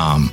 um,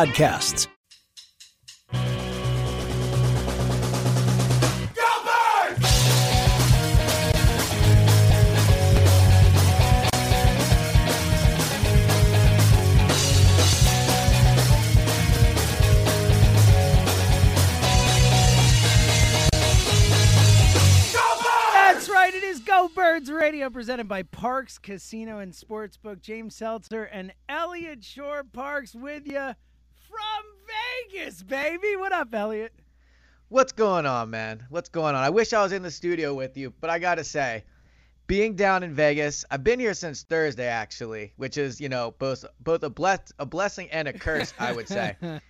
podcasts. That's right, it is Go Birds Radio, presented by Parx Casino and Sportsbook. James Seltzer and Eliot Shorr-Parks with you from Vegas, baby. What up, Elliot? What's going on, man? What's going on? I wish I was in the studio with you, but I got to say, being down in Vegas, I've been here since Thursday actually, which is, you know, both both a bless a blessing and a curse, I would say.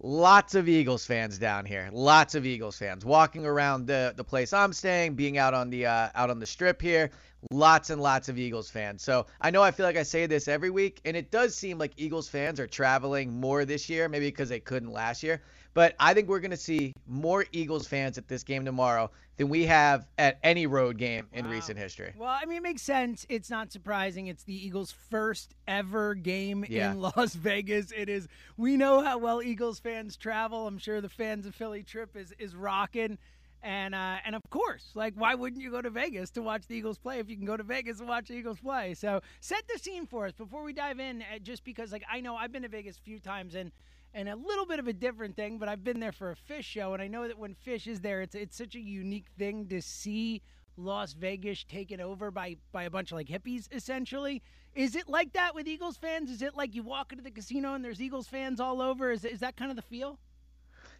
Lots of Eagles fans down here. Lots of Eagles fans walking around the the place I'm staying, being out on the uh, out on the strip here lots and lots of Eagles fans. So I know I feel like I say this every week, and it does seem like Eagles fans are traveling more this year, maybe because they couldn't last year. But I think we're going to see more Eagles fans at this game tomorrow than we have at any road game in wow. recent history. Well, I mean, it makes sense. It's not surprising. It's the Eagles' first ever game yeah. in Las Vegas. It is. We know how well Eagles fans travel. I'm sure the fans of Philly trip is is rocking. And uh, and of course, like why wouldn't you go to Vegas to watch the Eagles play if you can go to Vegas and watch the Eagles play? So set the scene for us before we dive in. Uh, just because like I know I've been to Vegas a few times and and a little bit of a different thing, but I've been there for a Phish show, and I know that when Phish is there, it's it's such a unique thing to see Las Vegas taken over by by a bunch of like hippies essentially. Is it like that with Eagles fans? Is it like you walk into the casino and there's Eagles fans all over? Is is that kind of the feel?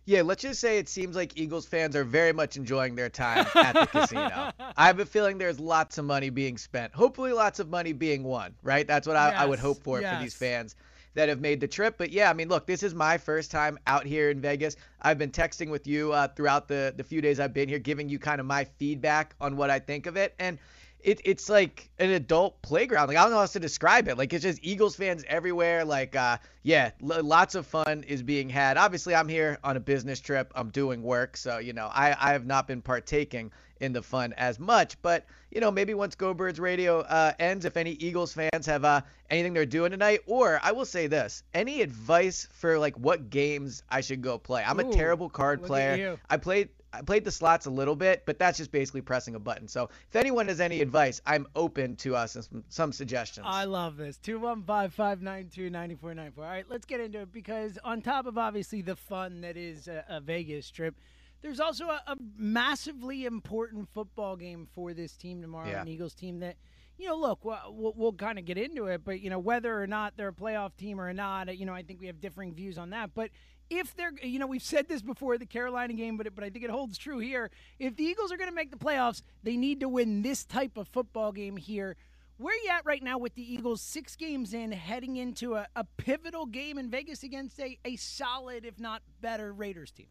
Yeah, let's just say it seems like Eagles fans are very much enjoying their time at the casino. I have a feeling there's lots of money being spent. Hopefully, lots of money being won, right? That's what I, yes, I would hope for yes. for these fans that have made the trip. But yeah, I mean, look, this is my first time out here in Vegas. I've been texting with you uh, throughout the, the few days I've been here, giving you kind of my feedback on what I think of it. And it, it's like an adult playground. Like I don't know how to describe it. Like it's just Eagles fans everywhere. Like uh, yeah, l- lots of fun is being had. Obviously, I'm here on a business trip. I'm doing work, so you know I I have not been partaking in the fun as much. But you know maybe once Go Birds Radio uh, ends, if any Eagles fans have uh, anything they're doing tonight, or I will say this: any advice for like what games I should go play? I'm Ooh, a terrible card player. I played I played the slots a little bit, but that's just basically pressing a button. So if anyone has any advice, I'm open to us uh, some, some suggestions. I love this. 215 592 9494. All right, let's get into it because on top of obviously the fun that is a, a Vegas trip, there's also a, a, massively important football game for this team tomorrow, yeah. an Eagles team that you know, look, we'll, we'll, we'll kind of get into it, but you know, whether or not they're a playoff team or not, uh, you know, I think we have differing views on that. But if they're, you know, we've said this before the Carolina game, but it, but I think it holds true here. If the Eagles are going to make the playoffs, they need to win this type of football game here. Where are you at right now with the Eagles? Six games in, heading into a, a pivotal game in Vegas against a, a solid, if not better, Raiders team.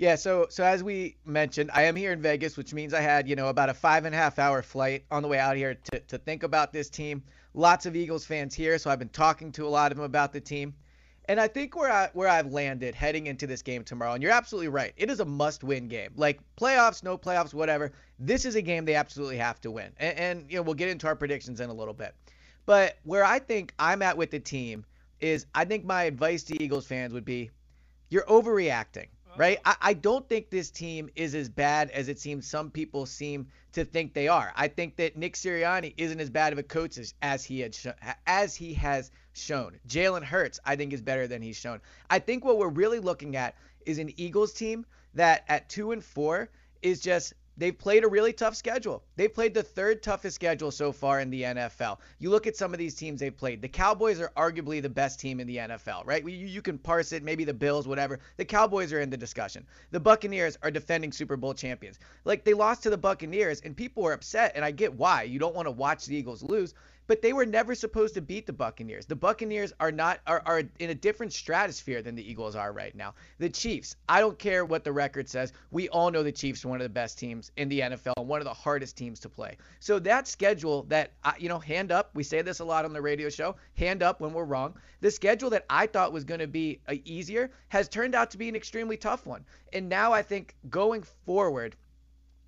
Yeah, so so as we mentioned, I am here in Vegas, which means I had you know about a five and a half hour flight on the way out here to to think about this team. Lots of Eagles fans here, so I've been talking to a lot of them about the team. And I think where I where I've landed heading into this game tomorrow, and you're absolutely right, it is a must-win game. Like playoffs, no playoffs, whatever. This is a game they absolutely have to win. And, and you know we'll get into our predictions in a little bit. But where I think I'm at with the team is, I think my advice to Eagles fans would be, you're overreacting right? I, I, don't think this team is as bad as it seems some people seem to think they are. I think that Nick Sirianni isn't as bad of a coach as, as he had sh- as he has shown. Jalen Hurts, I think, is better than he's shown. I think what we're really looking at is an Eagles team that at two and four is just They've played a really tough schedule. They played the third toughest schedule so far in the NFL. You look at some of these teams they've played. The Cowboys are arguably the best team in the NFL, right? You, you can parse it, maybe the Bills, whatever. The Cowboys are in the discussion. The Buccaneers are defending Super Bowl champions. Like they lost to the Buccaneers, and people were upset, and I get why. You don't want to watch the Eagles lose, but they were never supposed to beat the Buccaneers. The Buccaneers are not are, are in a different stratosphere than the Eagles are right now. The Chiefs, I don't care what the record says. We all know the Chiefs are one of the best teams in the NFL and one of the hardest teams to play. So that schedule that you know, hand up, we say this a lot on the radio show, hand up when we're wrong. The schedule that I thought was going to be uh, easier has turned out to be an extremely tough one. And now I think going forward,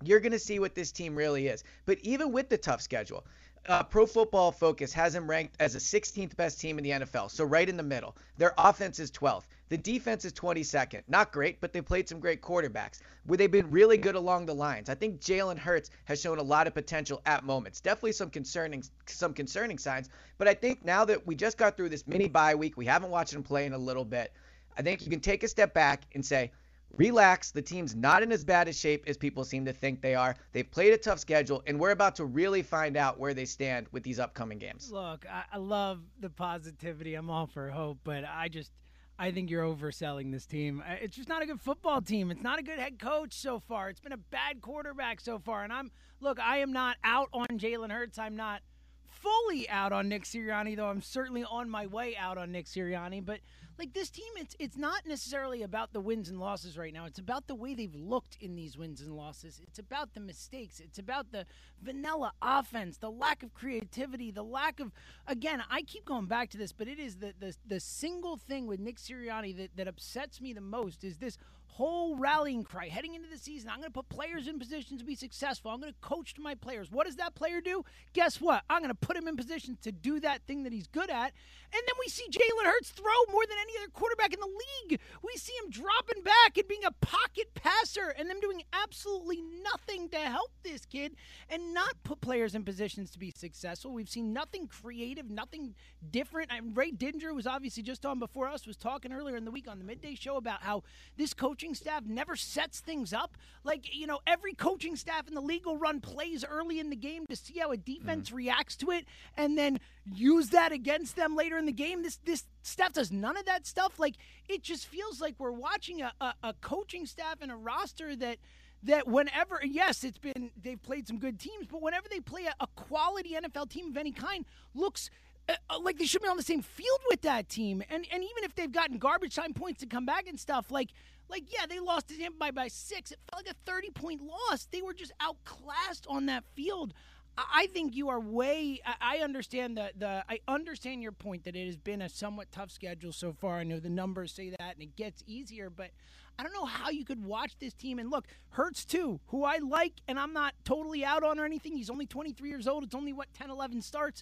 you're going to see what this team really is. But even with the tough schedule, uh, Pro Football Focus has them ranked as the 16th best team in the NFL, so right in the middle. Their offense is 12th. The defense is 22nd. Not great, but they played some great quarterbacks. Where they've been really good along the lines. I think Jalen Hurts has shown a lot of potential at moments. Definitely some concerning some concerning signs, but I think now that we just got through this mini bye week, we haven't watched him play in a little bit. I think you can take a step back and say, relax. The team's not in as bad a shape as people seem to think they are. They've played a tough schedule, and we're about to really find out where they stand with these upcoming games. Look, I, I love the positivity. I'm all for hope, but I just. I think you're overselling this team. It's just not a good football team. It's not a good head coach so far. It's been a bad quarterback so far. And I'm look, I am not out on Jalen Hurts. I'm not fully out on Nick Sirianni, though I'm certainly on my way out on Nick Sirianni. But like this team, it's it's not necessarily about the wins and losses right now. It's about the way they've looked in these wins and losses. It's about the mistakes. It's about the vanilla offense, the lack of creativity, the lack of again, I keep going back to this, but it is the the, the single thing with Nick Sirianni that, that upsets me the most is this whole rallying cry heading into the season. I'm going to put players in positions to be successful. I'm going to coach my players. What does that player do? Guess what? I'm going to put him in position to do that thing that he's good at. And then we see Jalen Hurts throw more than any other quarterback in the league. We see him dropping back and being a pocket passer and them doing absolutely nothing to help this kid and not put players in positions to be successful. We've seen nothing creative, nothing different. Ray Didinger was obviously just on before us was talking earlier in the week on the midday show about how this coach coaching staff never sets things up. Like, you know, every coaching staff in the league will run plays early in the game to see how a defense mm-hmm. reacts to it and then use that against them later in the game. This this staff does none of that stuff. Like, it just feels like we're watching a, a, a coaching staff and a roster that that whenever yes it's been they've played some good teams but whenever they play a, a quality nfl team of any kind looks uh, uh, like they should be on the same field with that team and and even if they've gotten garbage time points to come back and stuff like like, yeah, they lost to Tampa by, by six. It felt like a 30 point loss. They were just outclassed on that field. I think you are way. I understand the the. I understand your point that it has been a somewhat tough schedule so far. I know the numbers say that, and it gets easier. But I don't know how you could watch this team and look. Hurts too, who I like, and I'm not totally out on or anything. He's only 23 years old. It's only what 10, 11 starts,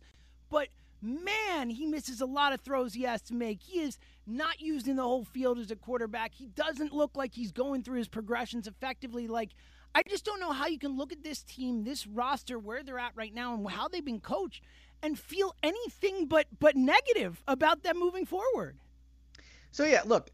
but man, he misses a lot of throws he has to make. He is not using the whole field as a quarterback. He doesn't look like he's going through his progressions effectively. Like, I just don't know how you can look at this team, this roster, where they're at right now, and how they've been coached, and feel anything but but negative about them moving forward. So yeah, look,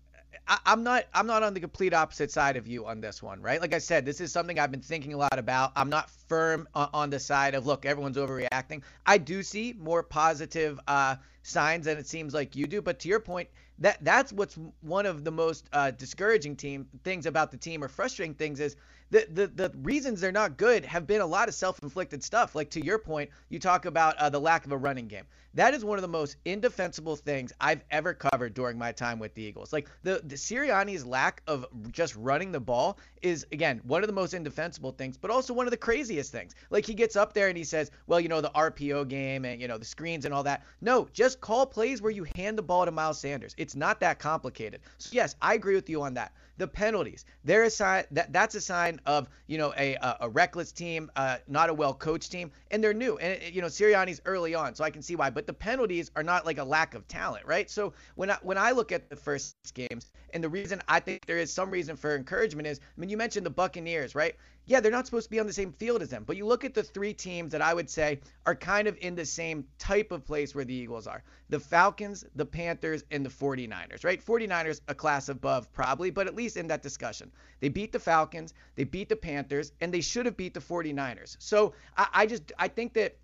I, am not I'm not on the complete opposite side of you on this one, right? Like I said, this is something I've been thinking a lot about. I'm not firm on, on the side of look, everyone's overreacting. I do see more positive uh, signs than it seems like you do, but to your point, that that's what's one of the most uh, discouraging team things about the team or frustrating things is the, the the reasons they're not good have been a lot of self-inflicted stuff. Like to your point, you talk about uh, the lack of a running game. That is one of the most indefensible things I've ever covered during my time with the Eagles. Like the the Sirianni's lack of just running the ball is again one of the most indefensible things, but also one of the craziest things. Like he gets up there and he says, "Well, you know the RPO game and you know the screens and all that." No, just call plays where you hand the ball to Miles Sanders. It's not that complicated. So yes, I agree with you on that the penalties. They're a sign that that's a sign of you know a a, a reckless team, uh, not a well coached team, and they're new. And you know Sirianni's early on, so I can see why. But the penalties are not like a lack of talent, right? So when I when I look at the first games, and the reason I think there is some reason for encouragement is, I mean, you mentioned the Buccaneers, right? yeah, they're not supposed to be on the same field as them. But you look at the three teams that I would say are kind of in the same type of place where the Eagles are the Falcons, the Panthers, and the 49ers, right? 49ers, a class above probably, but at least in that discussion. They beat the Falcons, they beat the Panthers, and they should have beat the 49ers. So I, I just, I think that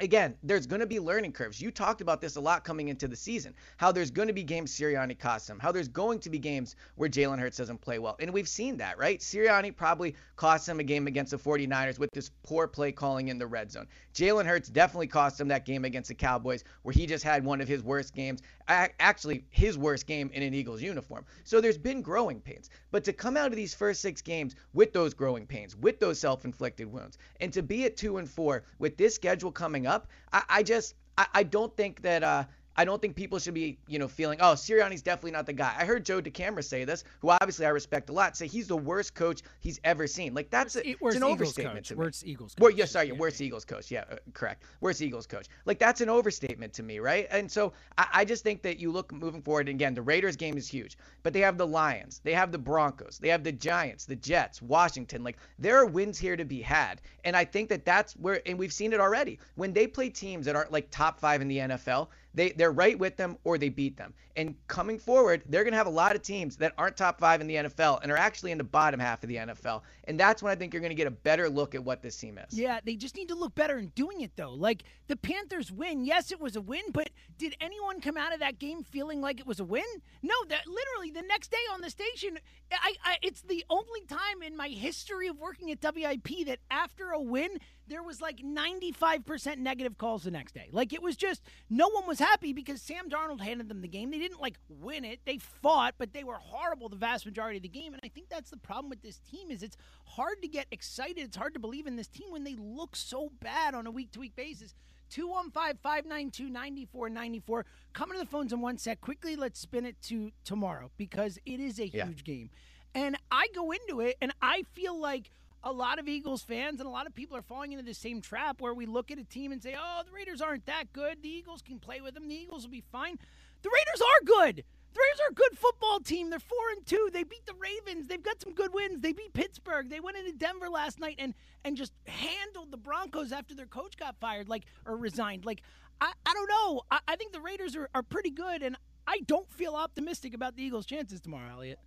again, there's going to be learning curves. You talked about this a lot coming into the season, how there's going to be games Sirianni costs him, how there's going to be games where Jalen Hurts doesn't play well. And we've seen that, right? Sirianni probably cost him a game against the 49ers with this poor play calling in the red zone. Jalen Hurts definitely cost him that game against the Cowboys where he just had one of his worst games, actually his worst game in an Eagles uniform. So there's been growing pains. But to come out of these first six games with those growing pains, with those self-inflicted wounds, and to be at two and four with this schedule coming up, I, I just I, I, don't think that uh, I don't think people should be, you know, feeling, oh, Sirianni's definitely not the guy. I heard Joe DeCamara say this, who obviously I respect a lot, say he's the worst coach he's ever seen. Like that's a, worst an Eagles overstatement coach. to me. Worst Eagles coach. Well, yeah, sorry, yeah, worst yeah. Eagles coach. Yeah, uh, correct. Worst Eagles coach. Like that's an overstatement to me, right? And so I, I just think that you look moving forward. And again, the Raiders game is huge, but they have the Lions, they have the Broncos, they have the Giants, the Jets, Washington. Like there are wins here to be had, and I think that that's where, and we've seen it already when they play teams that aren't like top five in the NFL they they're right with them or they beat them. And coming forward, they're going to have a lot of teams that aren't top 5 in the NFL and are actually in the bottom half of the NFL. And that's when I think you're going to get a better look at what this team is. Yeah, they just need to look better in doing it though. Like the Panthers win, yes, it was a win, but did anyone come out of that game feeling like it was a win? No, that literally the next day on the station, I, I it's the only time in my history of working at WIP that after a win, there was like 95% negative calls the next day. Like it was just no one was happy because Sam Darnold handed them the game. They didn't like win it. They fought, but they were horrible the vast majority of the game. And I think that's the problem with this team is it's hard to get excited. It's hard to believe in this team when they look so bad on a week to week basis. 215 592 9494. Coming to the phones in one sec. Quickly, let's spin it to tomorrow because it is a yeah. huge game. And I go into it and I feel like a lot of Eagles fans and a lot of people are falling into the same trap where we look at a team and say, oh, the Raiders aren't that good. The Eagles can play with them. The Eagles will be fine. The Raiders are good. The Raiders are a good football team. They're four and two. They beat the Ravens. They've got some good wins. They beat Pittsburgh. They went into Denver last night and and just handled the Broncos after their coach got fired, like or resigned. Like I, I don't know. I, I think the Raiders are, are pretty good, and I don't feel optimistic about the Eagles' chances tomorrow, Elliot.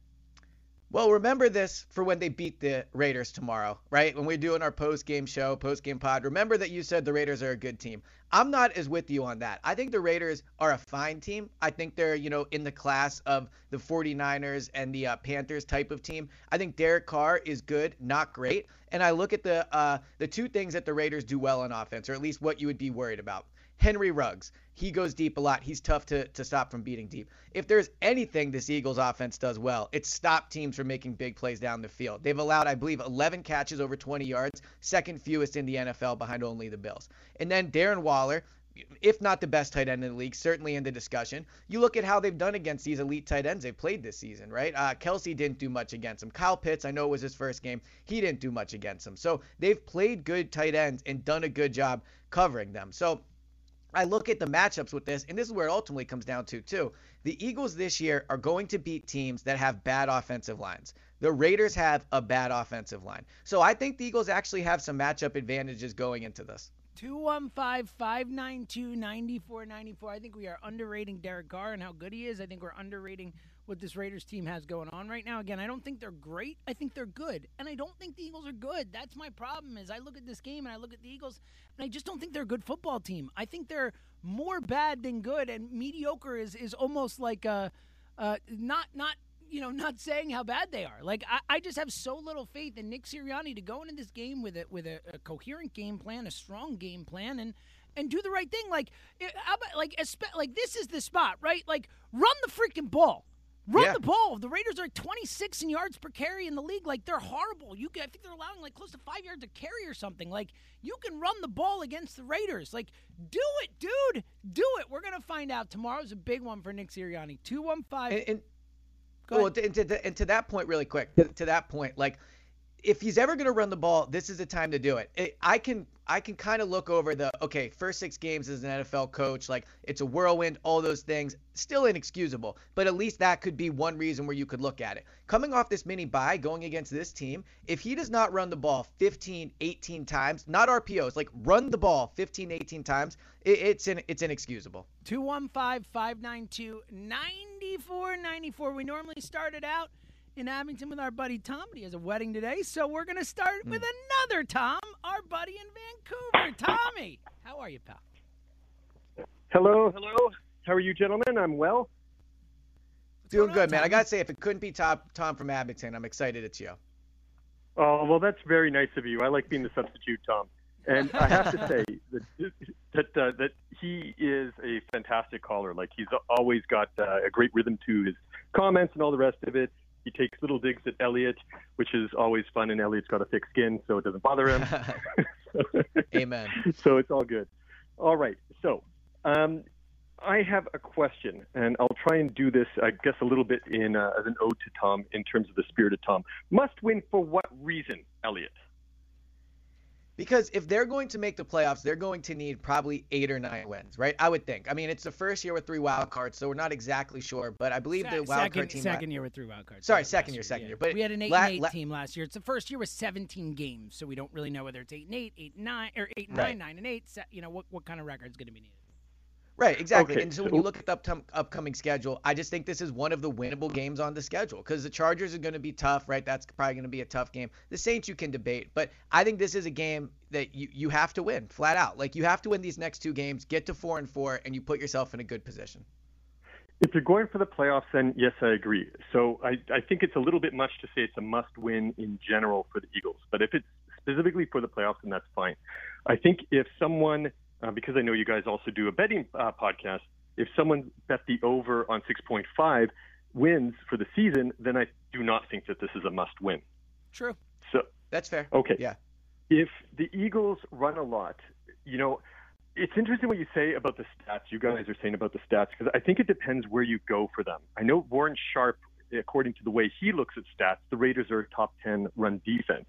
Well, remember this for when they beat the Raiders tomorrow, right? When we're doing our post game show, post game pod. Remember that you said the Raiders are a good team. I'm not as with you on that. I think the Raiders are a fine team. I think they're, you know, in the class of the 49ers and the uh, Panthers type of team. I think Derek Carr is good, not great. And I look at the uh, the two things that the Raiders do well on offense, or at least what you would be worried about. Henry Ruggs. He goes deep a lot. He's tough to, to stop from beating deep. If there's anything this Eagles offense does well, it's stop teams from making big plays down the field. They've allowed, I believe, 11 catches over 20 yards, second fewest in the NFL behind only the Bills. And then Darren Waller, if not the best tight end in the league, certainly in the discussion. You look at how they've done against these elite tight ends they've played this season, right? Uh, Kelce didn't do much against him. Kyle Pitts, I know it was his first game. He didn't do much against them. So they've played good tight ends and done a good job covering them. So I look at the matchups with this, and this is where it ultimately comes down to, too. The Eagles this year are going to beat teams that have bad offensive lines. The Raiders have a bad offensive line. So I think the Eagles actually have some matchup advantages going into this. 215 592 9494. I think we are underrating Derek Carr and how good he is. I think we're underrating what this Raiders team has going on right now. Again, I don't think they're great. I think they're good. And I don't think the Eagles are good. That's my problem is I look at this game and I look at the Eagles and I just don't think they're a good football team. I think they're more bad than good and mediocre is is almost like a uh, not not you know, not saying how bad they are. Like I, I just have so little faith in Nick Sirianni to go into this game with a with a, a coherent game plan, a strong game plan, and and do the right thing. Like, how about like like this is the spot, right? Like, run the freaking ball. Run yeah. the ball. The Raiders are 26 in yards per carry in the league. Like they're horrible. You can, I think they're allowing like close to five yards a carry or something. Like you can run the ball against the Raiders. Like do it, dude. Do it. We're gonna find out. Tomorrow's a big one for Nick Sirianni. Two one five. And, and, well, and to, and to that point, really quick. To, to that point, like if he's ever going to run the ball, this is the time to do it. it I can I can kind of look over the okay, first six games as an NFL coach, like it's a whirlwind, all those things, still inexcusable. But at least that could be one reason where you could look at it. Coming off this mini bye, going against this team, if he does not run the ball 15, 18 times, not RPOs, like run the ball 15, 18 times, it, it's in, it's inexcusable. 215-592-9494. We normally started out in Abington with our buddy Tom. He has a wedding today, so we're going to start mm. with another Tom, our buddy in Vancouver. Tommy, how are you, pal? Hello, hello. How are you, gentlemen? I'm well. What's Doing good, on, man. I got to say, if it couldn't be Tom, Tom from Abington, I'm excited it's you. Oh, well, that's very nice of you. I like being the substitute, Tom. And I have to say that that, uh, that he is a fantastic caller. Like he's always got uh, a great rhythm to his comments and all the rest of it. He takes little digs at Elliot, which is always fun, and Elliot's got a thick skin, so it doesn't bother him. Amen. So it's all good. All right. So um, I have a question, and I'll try and do this, I guess, a little bit in uh, as an ode to Tom in terms of the spirit of Tom. Must win for what reason, Elliotte? Because if they're going to make the playoffs, they're going to need probably eight or nine wins, right? I would think. I mean, it's the first year with three wild cards, so we're not exactly sure, but I believe Se- the wild second, card team. Second year with three wild cards. Sorry, second year, second year. But we had an eight la- and eight la- team last year. It's the first year with 17 games, so we don't really know whether it's eight and eight, eight and nine, or eight and right. nine, nine and eight. You know what what kind of record is going to be needed. Right, exactly. Okay. And so when you look at the up- upcoming schedule, I just think this is one of the winnable games on the schedule because the Chargers are going to be tough, right? That's probably going to be a tough game. The Saints you can debate, but I think this is a game that you, you have to win flat out. Like you have to win these next two games, get to four and four, and you put yourself in a good position. If you're going for the playoffs, then yes, I agree. So I, I think it's a little bit much to say it's a must win in general for the Eagles. But if it's specifically for the playoffs, then that's fine. I think if someone uh, because I know you guys also do a betting uh, podcast, if someone bet the over on 6.5 wins for the season, then I do not think that this is a must win. True. So that's fair. Okay. Yeah. If the Eagles run a lot, you know, it's interesting what you say about the stats. You guys are saying about the stats because I think it depends where you go for them. I know Warren Sharp, according to the way he looks at stats, the Raiders are a top 10 run defense.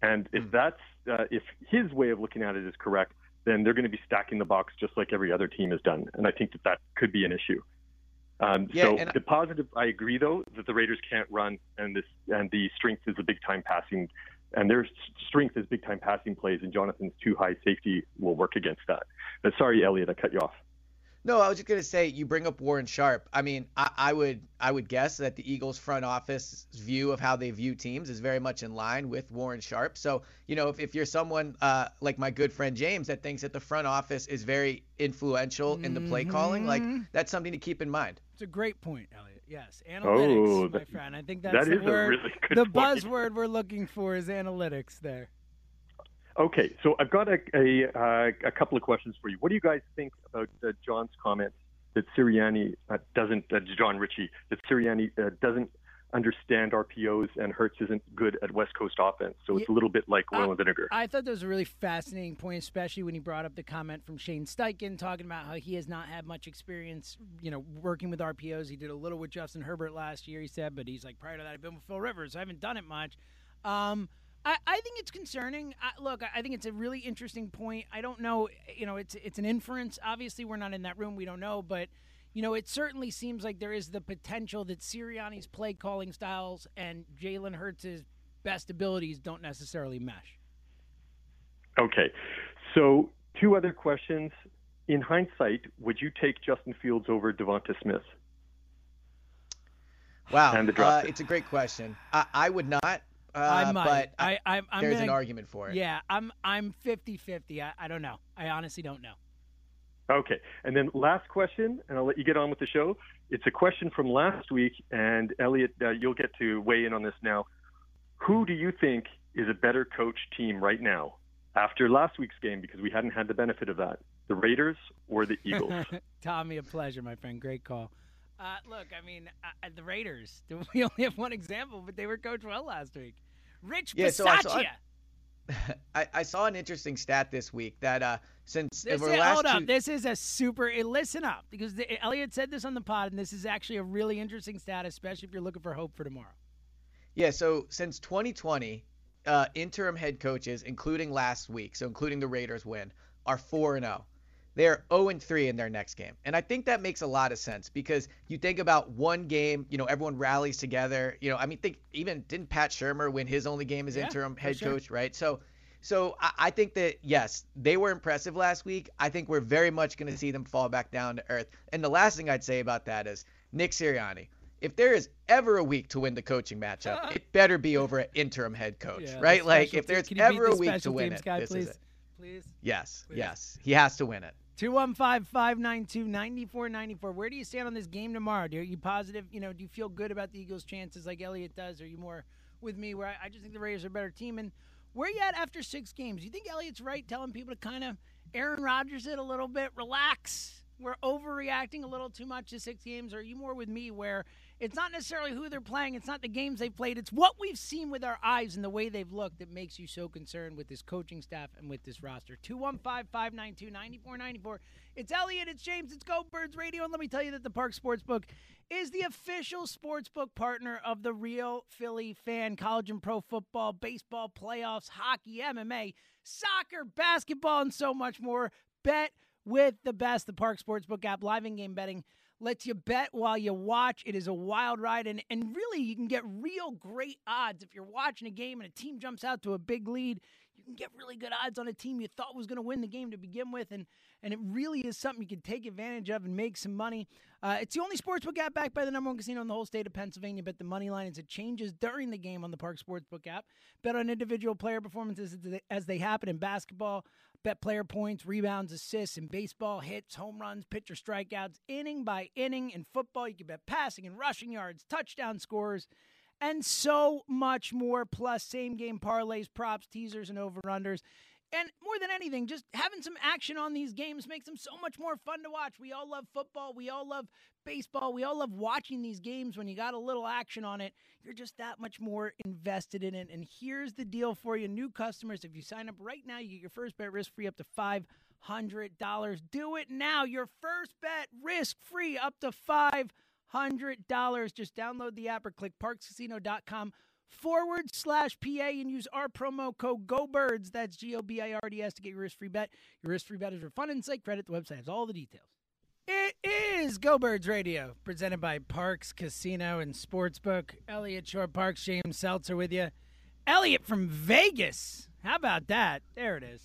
And if hmm. that's uh, if his way of looking at it is correct, then they're going to be stacking the box just like every other team has done. And I think that that could be an issue. Um, yeah, so the positive, I agree though that the Raiders can't run, and this and the strength is a big time passing, and their strength is big time passing plays, and Jonathan's two high safety will work against that. But sorry, Elliot, I cut you off. No, I was just gonna say you bring up Warren Sharp. I mean, I, I, would I would guess that the Eagles front office view of how they view teams is very much in line with Warren Sharp. So you know, if, if you're someone uh, like my good friend James that thinks that the front office is very influential in the play calling, like mm-hmm. that's something to keep in mind. It's a great point, Elliot. Yes, analytics, oh, my friend. I think that's that the word. Really the point. buzzword we're looking for is analytics. There. Okay, so I've got a, a, uh, a couple of questions for you. What do you guys think about uh, John's comment that Sirianni uh, doesn't, uh, John Ritchie, that Sirianni uh, doesn't understand RPOs and Hurts isn't good at West Coast offense. So it's yeah, a little bit like oil I, and vinegar. I thought that was a really fascinating point, especially when he brought up the comment from Shane Steichen talking about how he has not had much experience, you know, working with RPOs. He did a little with Justin Herbert last year, he said, but he's like, prior to that, I've been with Phil Rivers. I haven't done it much. Um, I, I think it's concerning. I, look, I think it's a really interesting point. I don't know. You know, it's it's an inference. Obviously, we're not in that room. We don't know, but you know, it certainly seems like there is the potential that Sirianni's play calling styles and Jalen Hurts' best abilities don't necessarily mesh. Okay, so two other questions. In hindsight, would you take Justin Fields over DeVonta Smith? Wow, uh, it's a great question. I, I would not. Uh, I might. But I, I, I'm there's gonna, an argument for it. Yeah, I'm I'm 50-50. I, I don't know. I honestly don't know. Okay, and then last question, and I'll let you get on with the show. It's a question from last week, and Elliot, uh, you'll get to weigh in on this now. Who do you think is a better coach team right now after last week's game? Because we hadn't had the benefit of that. The Raiders or the Eagles? Tommy, a pleasure, my friend. Great call. Uh, look, I mean, uh, the Raiders. We only have one example, but they were coached well last week. Rich yeah, so I, saw, I, I, saw an interesting stat this week that uh, since this is, hold two... up, this is a super. Eh, listen up, because the, Elliotte said this on the pod, and this is actually a really interesting stat, especially if you're looking for hope for tomorrow. Yeah. So since 2020, uh, interim head coaches, including last week, so including the Raiders win, are 4 and 0. They're 0 and 3 in their next game. And I think that makes a lot of sense because you think about one game, you know, everyone rallies together. You know, I mean, think even didn't Pat Shurmur win his only game as yeah, interim head sure. coach, right? So so I, I think that yes, they were impressive last week. I think we're very much going to see them fall back down to earth. And the last thing I'd say about that is Nick Sirianni. If there is ever a week to win the coaching matchup, it better be over an interim head coach, yeah, right? Like if there's ever a week to win it, guy, this please? is it. Please. Yes, please. yes, he has to win it. 215-592-9494. Where do you stand on this game tomorrow? Are you positive? You know, do you feel good about the Eagles' chances like Elliot does? Are you more with me where I, I just think the Raiders are a better team? And where you at after six games? Do You think Elliot's right telling people to kind of Aaron Rodgers it a little bit, relax? We're overreacting a little too much to six games. Or are you more with me where it's not necessarily who they're playing, it's not the games they've played, it's what we've seen with our eyes and the way they've looked that makes you so concerned with this coaching staff and with this roster. 215 592 9494. It's Elliot, it's James, it's Go Birds Radio. And let me tell you that the Park Sportsbook is the official sportsbook partner of the Real Philly Fan. College and pro football, baseball, playoffs, hockey, MMA, soccer, basketball, and so much more. Bet with the best. The Park Sportsbook app, live in game betting lets you bet while you watch. It is a wild ride, and, and really, you can get real great odds. If you're watching a game and a team jumps out to a big lead, you can get really good odds on a team you thought was going to win the game to begin with, and, and it really is something you can take advantage of and make some money. Uh, it's the only sportsbook app backed by the number one casino in the whole state of Pennsylvania. Bet the money line as it changes during the game on the Park Sportsbook app. Bet on individual player performances as they happen in basketball, Bet player points, rebounds, assists in baseball, hits, home runs, pitcher strikeouts, inning by inning. In football, you can bet passing and rushing yards, touchdown scores, and so much more. Plus, same game parlays, props, teasers, and over unders. And more than anything, just having some action on these games makes them so much more fun to watch. We all love football. We all love baseball. We all love watching these games when you got a little action on it. You're just that much more invested in it. And here's the deal for you new customers. If you sign up right now, you get your first bet risk free up to $500. Do it now. Your first bet risk free up to $500. Just download the app or click parxcasino.com forward slash PA and use our promo code GOBIRDS. That's G O B I R D S to get your risk free bet. Your risk free bet is fun and site credit. The website has all the details. It is Go Birds Radio, presented by Parx Casino and Sportsbook. Elliot Shorr-Parks, James Seltzer with you. Elliot from Vegas. How about that? There it is.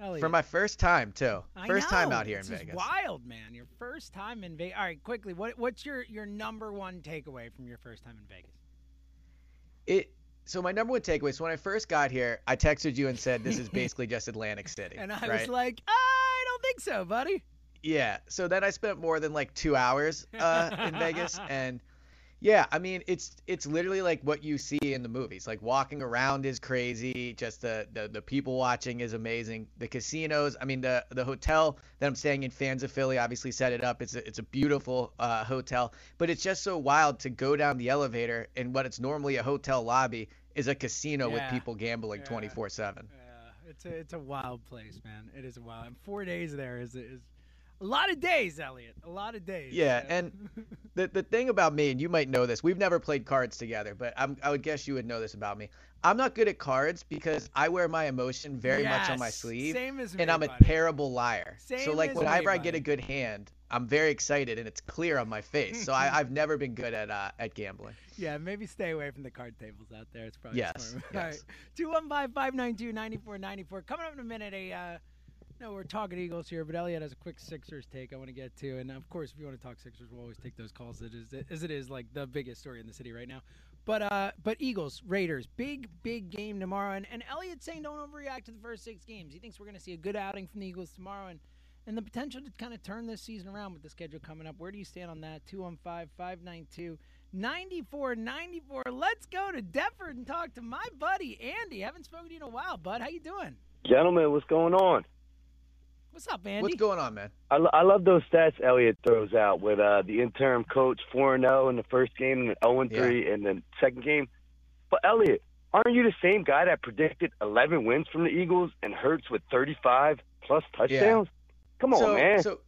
Elliot. For my first time too. First time out here this in Vegas. wild, man. Your first time in Vegas. All right, quickly. What what's your your number one takeaway from your first time in Vegas? It so my number one takeaway. So when I first got here, I texted you and said this is basically just Atlantic City. and I right? was like, I don't think so, buddy. Yeah. So then I spent more than like two hours uh, in Vegas, and yeah, I mean it's it's literally like what you see in the movies. Like walking around is crazy. Just the the, the people watching is amazing. The casinos. I mean the the hotel that I'm staying in, Fans of Philly, obviously set it up. It's a, it's a beautiful uh, hotel, but it's just so wild to go down the elevator and what it's normally a hotel lobby is a casino yeah. with people gambling 24 yeah. seven. Yeah, it's a it's a wild place, man. It is wild. Four days there is is a lot of days, Elliot. A lot of days. Yeah, and the the thing about me, and you might know this, we've never played cards together, but I'm, I would guess you would know this about me. I'm not good at cards because I wear my emotion very yes, much on my sleeve, same as me, and I'm buddy. a terrible liar. Same so like whenever me, I get a good hand, I'm very excited and it's clear on my face. so I, I've never been good at uh, at gambling. Yeah, maybe stay away from the card tables out there. It's probably yes. Smart. yes. All right, two one five five nine two ninety four ninety four. Coming up in a minute, a. Uh, no, we're talking Eagles here, but Elliot has a quick Sixers take I want to get to, and of course, if you want to talk Sixers, we'll always take those calls. It is as it is like the biggest story in the city right now. But uh, but Eagles Raiders, big big game tomorrow, and and Elliot's saying don't overreact to the first six games. He thinks we're going to see a good outing from the Eagles tomorrow, and and the potential to kind of turn this season around with the schedule coming up. Where do you stand on that? 215 592 9494. Let's go to Deptford and talk to my buddy Andy. Haven't spoken to you in a while, bud. How you doing? Gentlemen, what's going on? What's up, Andy? What's going on, man? I, I love those stats Elliot throws out with uh, the interim coach 4 0 in the first game and 0 3 Yeah. in the second game. But, Elliot, aren't you the same guy that predicted 11 wins from the Eagles and Hurts with 35 plus touchdowns? Come on, so, man. So,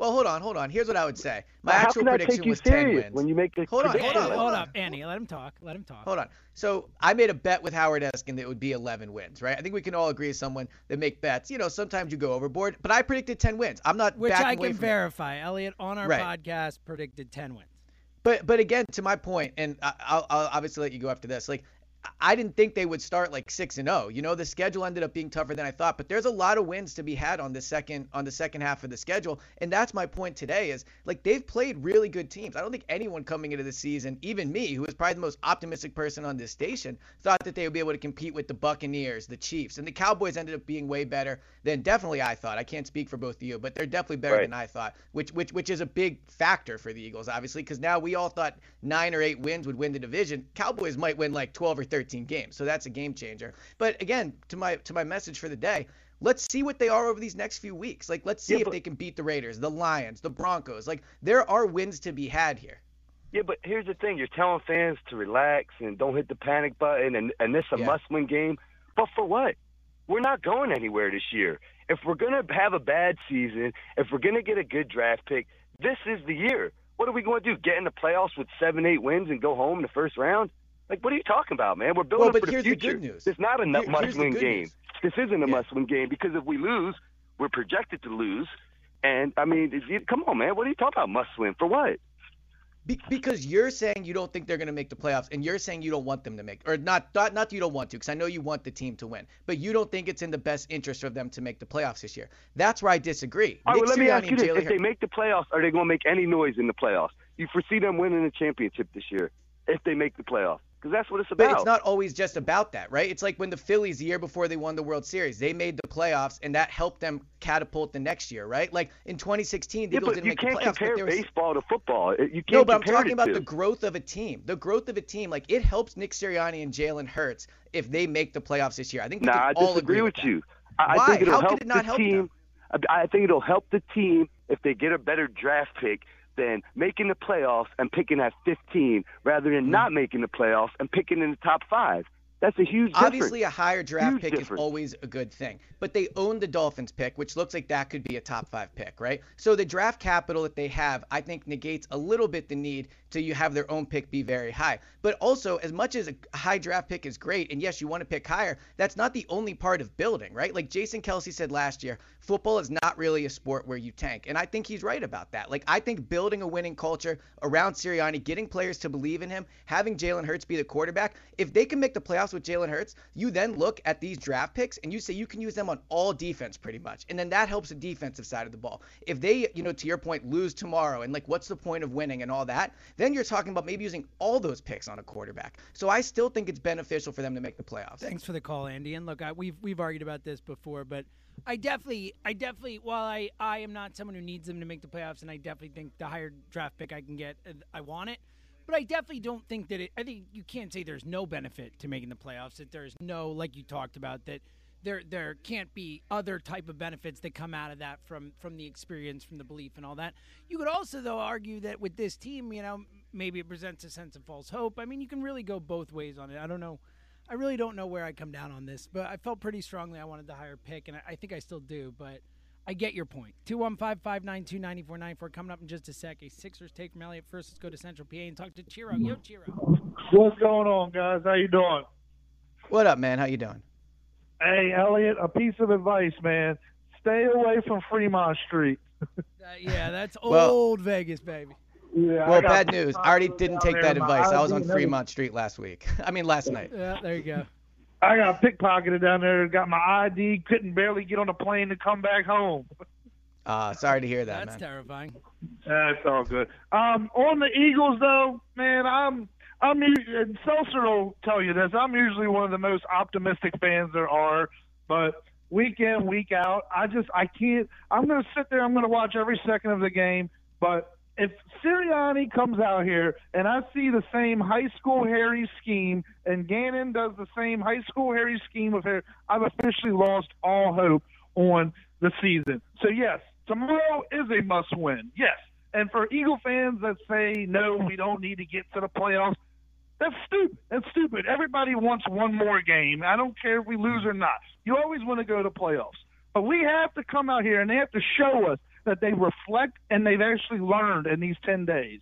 Well, hold on, hold on. Here's what I would say. My well, actual prediction was 10 wins. When you make the hold on, hold on, hold up, Andy. Let him talk. Let him talk. Hold on. So I made a bet with Howard Eskin that it would be 11 wins, right? I think we can all agree as someone that make bets. You know, sometimes you go overboard, but I predicted 10 wins. I'm not which I can verify. It. Elliot on our right. podcast predicted 10 wins. But but again, to my point, and I'll, I'll obviously let you go after this. Like I didn't think they would start like six and zero. Oh. You know, the schedule ended up being tougher than I thought, but there's a lot of wins to be had on the second on the second half of the schedule, and that's my point today. Is like they've played really good teams. I don't think anyone coming into the season, even me, who is probably the most optimistic person on this station, thought that they would be able to compete with the Buccaneers, the Chiefs, and the Cowboys ended up being way better than definitely I thought. I can't speak for both of you, but they're definitely better right. than I thought, which which which is a big factor for the Eagles, obviously, because now we all thought nine or eight wins would win the division. Cowboys might win like 12 or 13 games, so that's a game changer. But again, to my to my message for the day, let's see what they are over these next few weeks. Like let's see yeah, if but, they can beat the Raiders, the Lions, the Broncos. Like there are wins to be had here. Yeah, but here's the thing: you're telling fans to relax and don't hit the panic button, and and this a yeah. must-win game. But for what? We're not going anywhere this year. If we're gonna have a bad season, if we're gonna get a good draft pick, this is the year. What are we going to do? Get in the playoffs with seven, eight wins and go home in the first round? Like, what are you talking about, man? We're building well, for the future. The good news. it's not a Here, must-win game. News. This isn't a yeah. must-win game because if we lose, we're projected to lose. And I mean, come on, man. What are you talking about? Must-win for what? Be- because you're saying you don't think they're going to make the playoffs, and you're saying you don't want them to make, or not, not, not you don't want to, because I know you want the team to win, but you don't think it's in the best interest of them to make the playoffs this year. That's where I disagree. All right, well, let me ask you this: If they make the playoffs, are they going to make any noise in the playoffs? You foresee them winning the championship this year if they make the playoffs? Because that's what it's about. But it's not always just about that, right? It's like when the Phillies, the year before they won the World Series, they made the playoffs, and that helped them catapult the next year, right? Like in 2016, the yeah, Eagles didn't make the playoffs. You can't compare baseball to football. You can't no, but I'm talking about two. the growth of a team. The growth of a team, like it helps Nick Sirianni and Jalen Hurts if they make the playoffs this year. I think we nah, can all agree with, with you. I, Why? think it'll How help could it not the help team. Them? I think it'll help the team if they get a better draft pick than making the playoffs and picking at 15 rather than mm-hmm. not making the playoffs and picking in the top five. That's a huge difference. Obviously, a higher draft huge pick difference. is always a good thing. But they own the Dolphins pick, which looks like that could be a top five pick, right? So the draft capital that they have, I think, negates a little bit the need to you have their own pick be very high. But also, as much as a high draft pick is great, and yes, you want to pick higher, that's not the only part of building, right? Like Jason Kelce said last year, football is not really a sport where you tank. And I think he's right about that. Like, I think building a winning culture around Sirianni, getting players to believe in him, having Jalen Hurts be the quarterback, if they can make the playoffs with Jalen Hurts, you then look at these draft picks and you say you can use them on all defense pretty much. And then that helps the defensive side of the ball. If they, you know, to your point, lose tomorrow and like, what's the point of winning and all that, then you're talking about maybe using all those picks on a quarterback. So I still think it's beneficial for them to make the playoffs. Thanks for the call, Andy. And look, I, we've we've argued about this before, but I definitely, I definitely, while I, I am not someone who needs them to make the playoffs, and I definitely think the higher draft pick I can get, uh, I want it. But I definitely don't think that it. I think you can't say there's no benefit to making the playoffs. That there's no, like you talked about, that there there can't be other type of benefits that come out of that from from the experience, from the belief, and all that. You could also though argue that with this team, you know, maybe it presents a sense of false hope. I mean, you can really go both ways on it. I don't know I really don't know where I come down on this, but I felt pretty strongly I wanted the higher pick, and I, I think I still do. But I get your point. 215 592 9494 coming up in just a sec. A Sixers take from Elliot first. Let's go to Central PA and talk to Chiro. Yo, Chiro. What's going on, guys? How you doing? What up, man? How you doing? Hey, Elliot, a piece of advice, man. Stay away from Fremont Street. uh, yeah, that's old Vegas, baby. Yeah, well, bad news. I already didn't take that advice. I was on Fremont Street last week. I mean, last night. Yeah, there you go. I got pickpocketed down there. Got my ID. Couldn't barely get on a plane to come back home. Uh, sorry to hear that, That's man. terrifying. That's all good. Um, on the Eagles, though, man, I'm I'm and Seltzer will tell you this. I'm usually one of the most optimistic fans there are, but week in, week out, I just I can't. I'm going to sit there. I'm going to watch every second of the game, but if Sirianni comes out here and I see the same high school Harry scheme and Gannon does the same high school Harry scheme of Harry, I've officially lost all hope on the season. So yes, tomorrow is a must win. Yes. And for Eagle fans that say no, we don't need to get to the playoffs, that's stupid. That's stupid. Everybody wants one more game. I don't care if we lose or not. You always want to go to playoffs. But we have to come out here and they have to show us that they reflect and they've actually learned in these 10 days.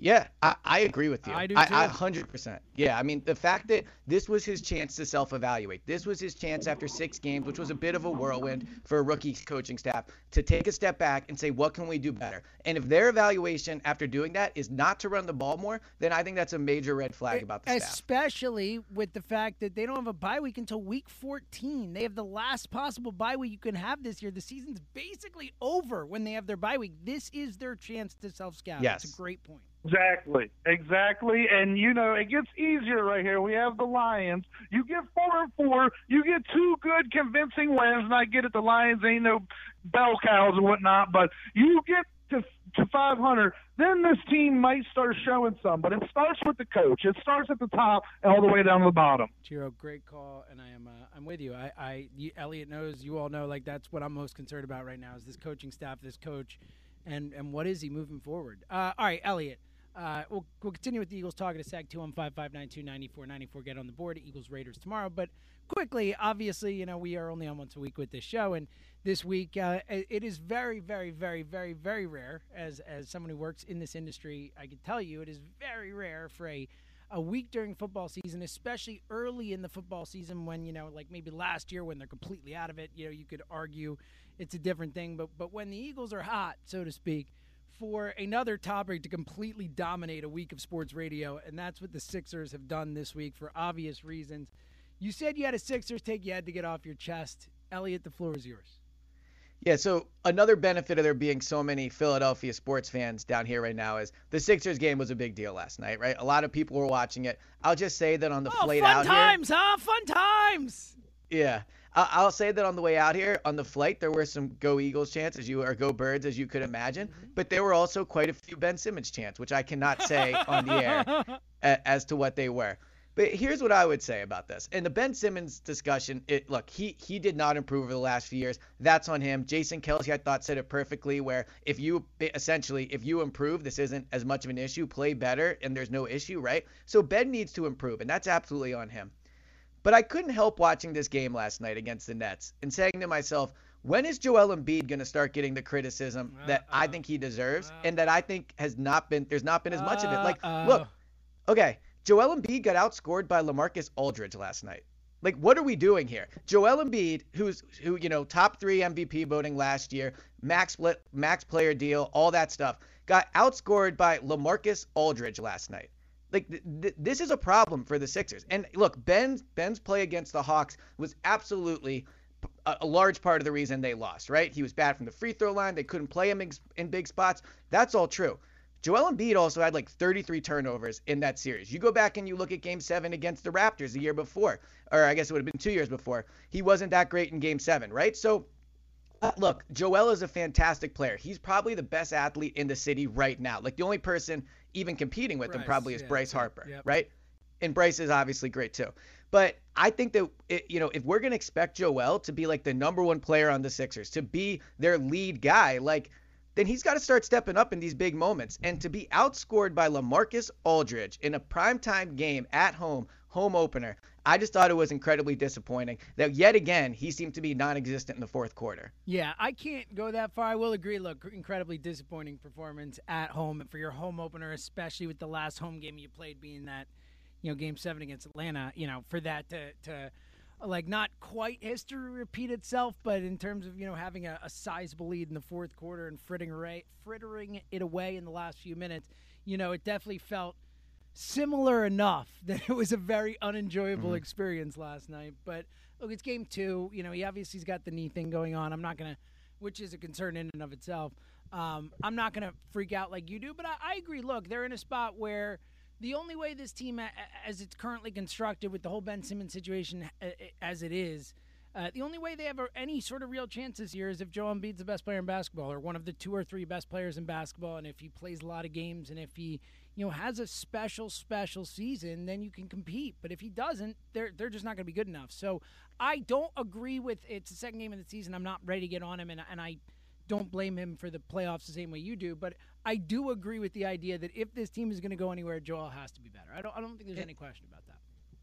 Yeah, I, I agree with you. I do too. I, I 100%. Yeah, I mean, the fact that this was his chance to self evaluate, this was his chance after six games, which was a bit of a whirlwind for a rookie coaching staff, to take a step back and say, what can we do better? And if their evaluation after doing that is not to run the ball more, then I think that's a major red flag about the staff. Especially with the fact that they don't have a bye week until week 14. They have the last possible bye week you can have this year. The season's basically over when they have their bye week. This is their chance to self scout. Yes. That's a great point. Exactly, exactly. And you know, it gets easier right here. We have the Lions. You get four and four. You get two good, convincing wins. And I get it, the Lions ain't no bell cows and whatnot, but you get to to 500, then this team might start showing some. But it starts with the coach. It starts at the top and all the way down to the bottom. Chiro, great call, and I am uh, I'm with you. I, I you, Elliot knows you all know like that's what I'm most concerned about right now is this coaching staff, this coach, and and what is he moving forward? Uh, all right, Elliot. Uh, we'll, we'll continue with the Eagles talking to SAG 215 Get on the board. Eagles Raiders tomorrow. But quickly, obviously, you know, we are only on once a week with this show. And this week, uh, it is very, very, very, very, very rare. As, as someone who works in this industry, I can tell you it is very rare for a a week during football season, especially early in the football season when, you know, like maybe last year when they're completely out of it, you know, you could argue it's a different thing. But but when the Eagles are hot, so to speak, for another topic to completely dominate a week of sports radio, and that's what the Sixers have done this week for obvious reasons. You said you had a Sixers take you had to get off your chest. Eliot, the floor is yours. Yeah, so another benefit of there being so many Philadelphia sports fans down here right now is the Sixers game was a big deal last night, right? A lot of people were watching it. I'll just say that on the oh, flight fun out times, here, huh? Fun times. Yeah, I'll say that on the way out here, on the flight, there were some Go Eagles chants as you or Go Birds as you could imagine, mm-hmm. but there were also quite a few Ben Simmons chants, which I cannot say on the air as to what they were. But here's what I would say about this. And the Ben Simmons discussion, it look, he he did not improve over the last few years. That's on him. Jason Kelce, I thought, said it perfectly where if you essentially if you improve, this isn't as much of an issue, play better, and there's no issue, right? So Ben needs to improve, and that's absolutely on him. But I couldn't help watching this game last night against the Nets and saying to myself, when is Joel Embiid going to start getting the criticism that uh, I think he deserves uh, and that I think has not been there's not been as much of it. Like, uh, look, okay, Joel Embiid got outscored by LaMarcus Aldridge last night. Like, what are we doing here? Joel Embiid, who's who, you know, top three MVP voting last year, max split, max player deal, all that stuff, got outscored by LaMarcus Aldridge last night. Like th- th- this is a problem for the Sixers. And look, Ben's Ben's play against the Hawks was absolutely a, a, large part of the reason they lost. Right? He was bad from the free throw line. They couldn't play him in, in big spots. That's all true. Joel Embiid also had like 33 turnovers in that series. You go back and you look at Game Seven against the Raptors the year before, or I guess it would have been two years before. He wasn't that great in Game Seven, right? So. Uh, look, Joel is a fantastic player. He's probably the best athlete in the city right now. Like the only person even competing with Bryce, him probably is yeah, Bryce yeah, Harper, yep. right? And Bryce is obviously great too. But I think that it, you know if we're gonna expect Joel to be like the number one player on the Sixers, to be their lead guy, like then he's got to start stepping up in these big moments. And to be outscored by LaMarcus Aldridge in a primetime game at home, home opener, I just thought it was incredibly disappointing that yet again he seemed to be non-existent in the fourth quarter. Yeah, I can't go that far. I will agree. Look, incredibly disappointing performance at home for your home opener, especially with the last home game you played being that, you know, game seven against Atlanta. You know, for that to to like not quite history repeat itself, but in terms of you know having a, a sizable lead in the fourth quarter and frittering, frittering it away in the last few minutes, you know, it definitely felt similar enough that it was a very unenjoyable mm-hmm. experience last night. But look, it's game two. You know, he obviously's got the knee thing going on. I'm not gonna, which is a concern in and of itself. Um, I'm not gonna freak out like you do, but I, I agree. Look, they're in a spot where the only way this team, as it's currently constructed with the whole Ben Simmons situation as it is, uh, the only way they have any sort of real chance this year is if Joel Embiid's the best player in basketball, or one of the two or three best players in basketball, and if he plays a lot of games, and if he, you know, has a special, special season, then you can compete. But if he doesn't, they're they're just not going to be good enough. So I don't agree with it's the second game of the season. I'm not ready to get on him, and and I don't blame him for the playoffs the same way you do, but I do agree with the idea that if this team is going to go anywhere, Joel has to be better. I don't. I don't think there's any question about that.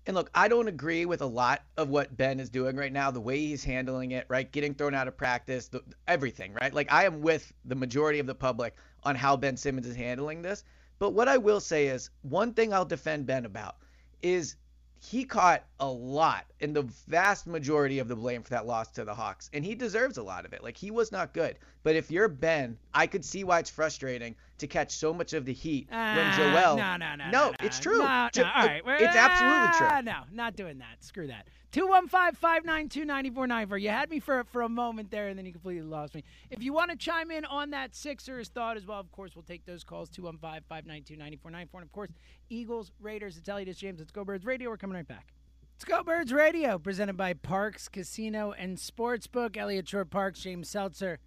And look, I don't agree with a lot of what Ben is doing right now, the way he's handling it, right? Getting thrown out of practice, the, everything, right? Like I am with the majority of the public on how Ben Simmons is handling this. But what I will say is one thing I'll defend Ben about is he caught a lot and the vast majority of the blame for that loss to the Hawks, and he deserves a lot of it. Like he was not good, but if you're Ben, I could see why it's frustrating to catch so much of the heat uh, when Joel. No, no, no, no, no, it's true. No, no, all right, it's absolutely true. No, not doing that. Screw that. 215-592-9494. You had me for for a moment there, and then you completely lost me. If you want to chime in on that Sixers thought as well, of course, we'll take those calls. 215-592-9494. And, of course, Eagles, Raiders. Eliot James. It's Go Birds Radio. We're coming right back. It's Go Birds Radio, presented by Parx Casino and Sportsbook. Eliot Shorr-Parks, James Seltzer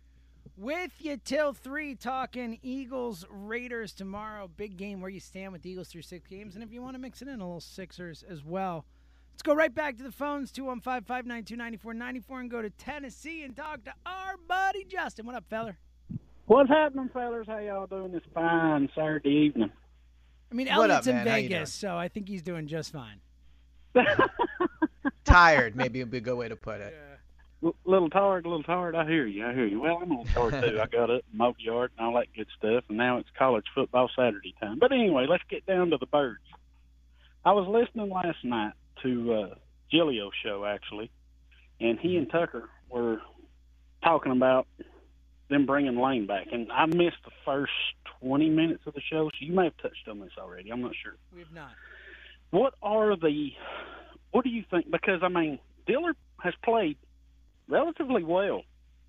with you till 3 talking Eagles Raiders tomorrow. Big game where you stand with the Eagles through six games. And if you want to mix it in, a little Sixers as well. Let's go right back to the phones 215 592 9494 and go to Tennessee and talk to our buddy Justin. What up, feller? What's happening, fellas? How y'all doing this fine Saturday evening? I mean, Eliot's up, in Vegas, so I think he's doing just fine. tired, maybe would be a good way to put it. Yeah. little tired, a little tired. I hear you. I hear you. Well, I'm a little tired too. I got up, mowed the yard, and all that good stuff, and now it's college football Saturday time. But anyway, let's get down to the birds. I was listening last night to uh, Giglio's show actually, and he and Tucker were talking about them bringing Lane back, and I missed the first 20 minutes of the show, so you may have touched on this already. I'm not sure. We've not. What are the? What do you think? Because I mean, Dillard has played relatively well,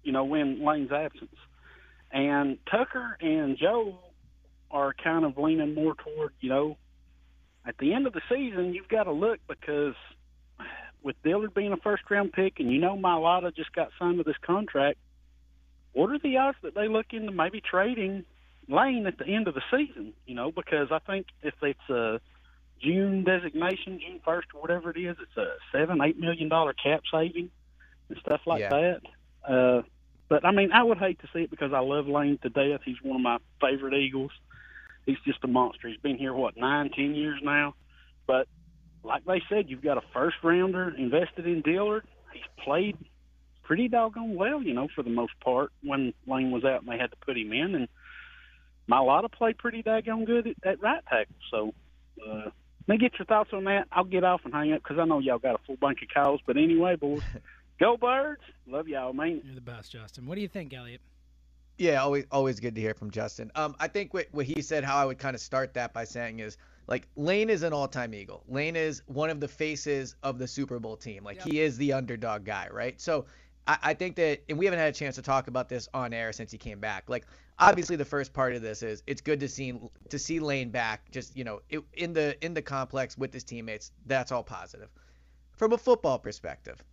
you know, when Lane's absence, and Tucker and Joe are kind of leaning more toward, you know, at the end of the season, you've got to look because with Dillard being a first round pick, and you know Mailata just got signed to this contract. What are the odds that they look into maybe trading Lane at the end of the season? You know, because I think if it's a June designation, June first or whatever it is, it's a seven, eight million dollar cap saving and stuff like yeah. that. Uh, but I mean, I would hate to see it because I love Lane to death. He's one of my favorite Eagles. He's just a monster. He's been here what nine, ten years now. But like they said, you've got a first rounder invested in Dillard. He's played pretty doggone well, you know, for the most part when Lane was out and they had to put him in. And Mailata played pretty daggone good at, at right tackle. So uh, let me get your thoughts on that. I'll get off and hang up because I know y'all got a full bunch of calls. But anyway, boys, go birds. Love y'all, man. You're the best, Justin. What do you think, Eliot? Yeah, always always good to hear from Justin. Um, I think what what he said, how I would kind of start that by saying is like Lane is an all-time Eagle. Lane is one of the faces of the Super Bowl team. Like yep. he is the underdog guy, right? So I, I think that, and we haven't had a chance to talk about this on air since he came back. Like obviously the first part of this is it's good to see to see Lane back, just you know, it, in the in the complex with his teammates. That's all positive. From a football perspective,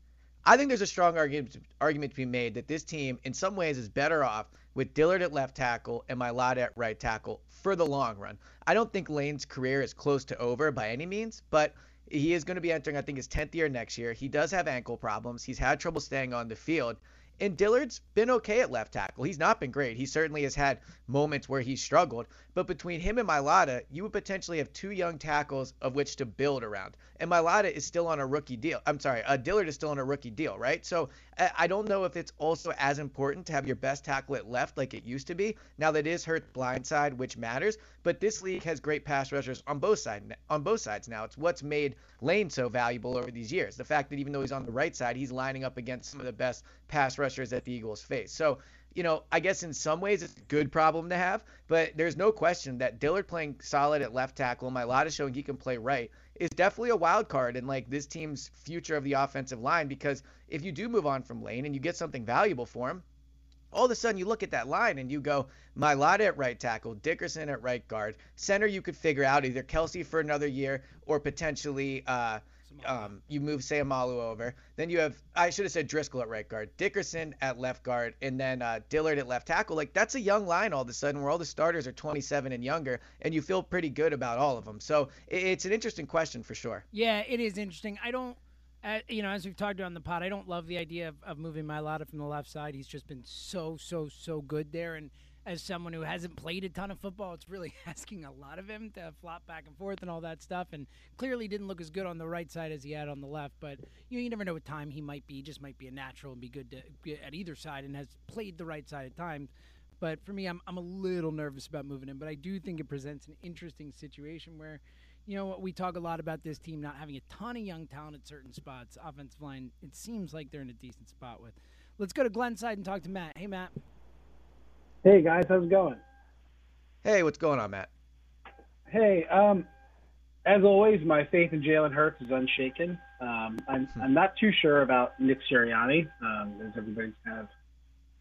I think there's a strong argument argument to be made that this team, in some ways, is better off with Dillard at left tackle and Mailata at right tackle for the long run. I don't think Lane's career is close to over by any means, but he is going to be entering, I think, his 10th year next year. He does have ankle problems. He's had trouble staying on the field. And Dillard's been okay at left tackle. He's not been great. He certainly has had moments where he's struggled. But between him and Mailata, you would potentially have two young tackles of which to build around. And Mailata is still on a rookie deal. I'm sorry, uh, Dillard is still on a rookie deal, right? So I don't know if it's also as important to have your best tackle at left like it used to be. Now that is hurt blind side, which matters. But this league has great pass rushers on both sides. On both sides now, it's what's made Lane so valuable over these years. The fact that even though he's on the right side, he's lining up against some of the best pass rushers that the Eagles face. So you know, I guess in some ways it's a good problem to have, but there's no question that Dillard playing solid at left tackle, Mailata showing he can play right, is definitely a wild card in like this team's future of the offensive line because if you do move on from Lane and you get something valuable for him, all of a sudden you look at that line and you go, Mailata at right tackle, Dickerson at right guard, center you could figure out either Kelce for another year or potentially uh, – um, you move Seumalo over. Then you have I should have said Driscoll at right guard, Dickerson at left guard, and then uh, Dillard at left tackle. Like that's a young line all of a sudden where all the starters are 27 and younger, and you feel pretty good about all of them. So it's an interesting question for sure. Yeah, it is interesting. I don't. Uh, you know, as we've talked about on the pod, I don't love the idea of, of moving Mailata from the left side. He's just been so, so, so good there, and as someone who hasn't played a ton of football, it's really asking a lot of him to flop back and forth and all that stuff. And clearly didn't look as good on the right side as he had on the left. But you know, you never know what time he might be. He just might be a natural and be good to, at either side and has played the right side at times. But for me, I'm I'm a little nervous about moving him. But I do think it presents an interesting situation where. You know, we talk a lot about this team not having a ton of young talent at certain spots. Offensive line, it seems like they're in a decent spot with. Let's go to Glenside and talk to Matt. Hey, Matt. Hey guys, how's it going? Hey, what's going on, Matt? Hey, um, as always, my faith in Jalen Hurts is unshaken. Um, I'm hmm. I'm not too sure about Nick Sirianni, um, as everybody's kind of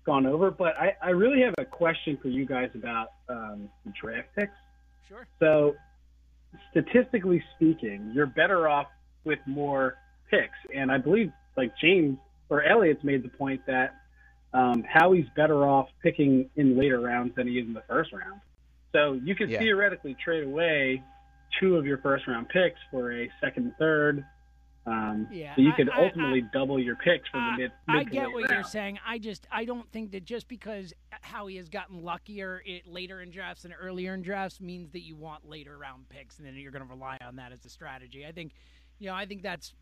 gone over, but I, I really have a question for you guys about um, the draft picks. Sure. So, statistically speaking, you're better off with more picks, and I believe like James or Eliot's made the point that um, Howie's better off picking in later rounds than he is in the first round. So you could yeah. theoretically trade away two of your first round picks for a second third. Um, yeah, so you could I, ultimately I, double your picks from the mid. mid I get what round. you're saying. I just I don't think that just because Howie has gotten luckier it, later in drafts than earlier in drafts means that you want later round picks and then you're going to rely on that as a strategy. I think, you know, I think that's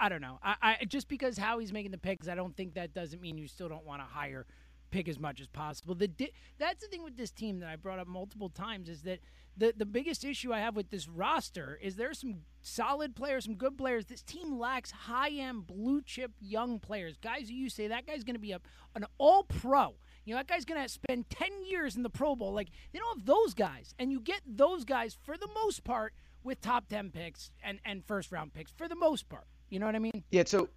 I don't know. I, I just because Howie's making the picks, I don't think that doesn't mean you still don't want to hire pick as much as possible. The di- that's the thing with this team that I brought up multiple times is that the the biggest issue I have with this roster is there's some solid players, some good players. This team lacks high end blue chip young players, guys you say that guy's going to be a, an all pro. You know, that guy's going to spend 10 years in the Pro Bowl. Like, they don't have those guys. And you get those guys, for the most part, with top 10 picks and, and first round picks, for the most part. You know what I mean? Yeah. So,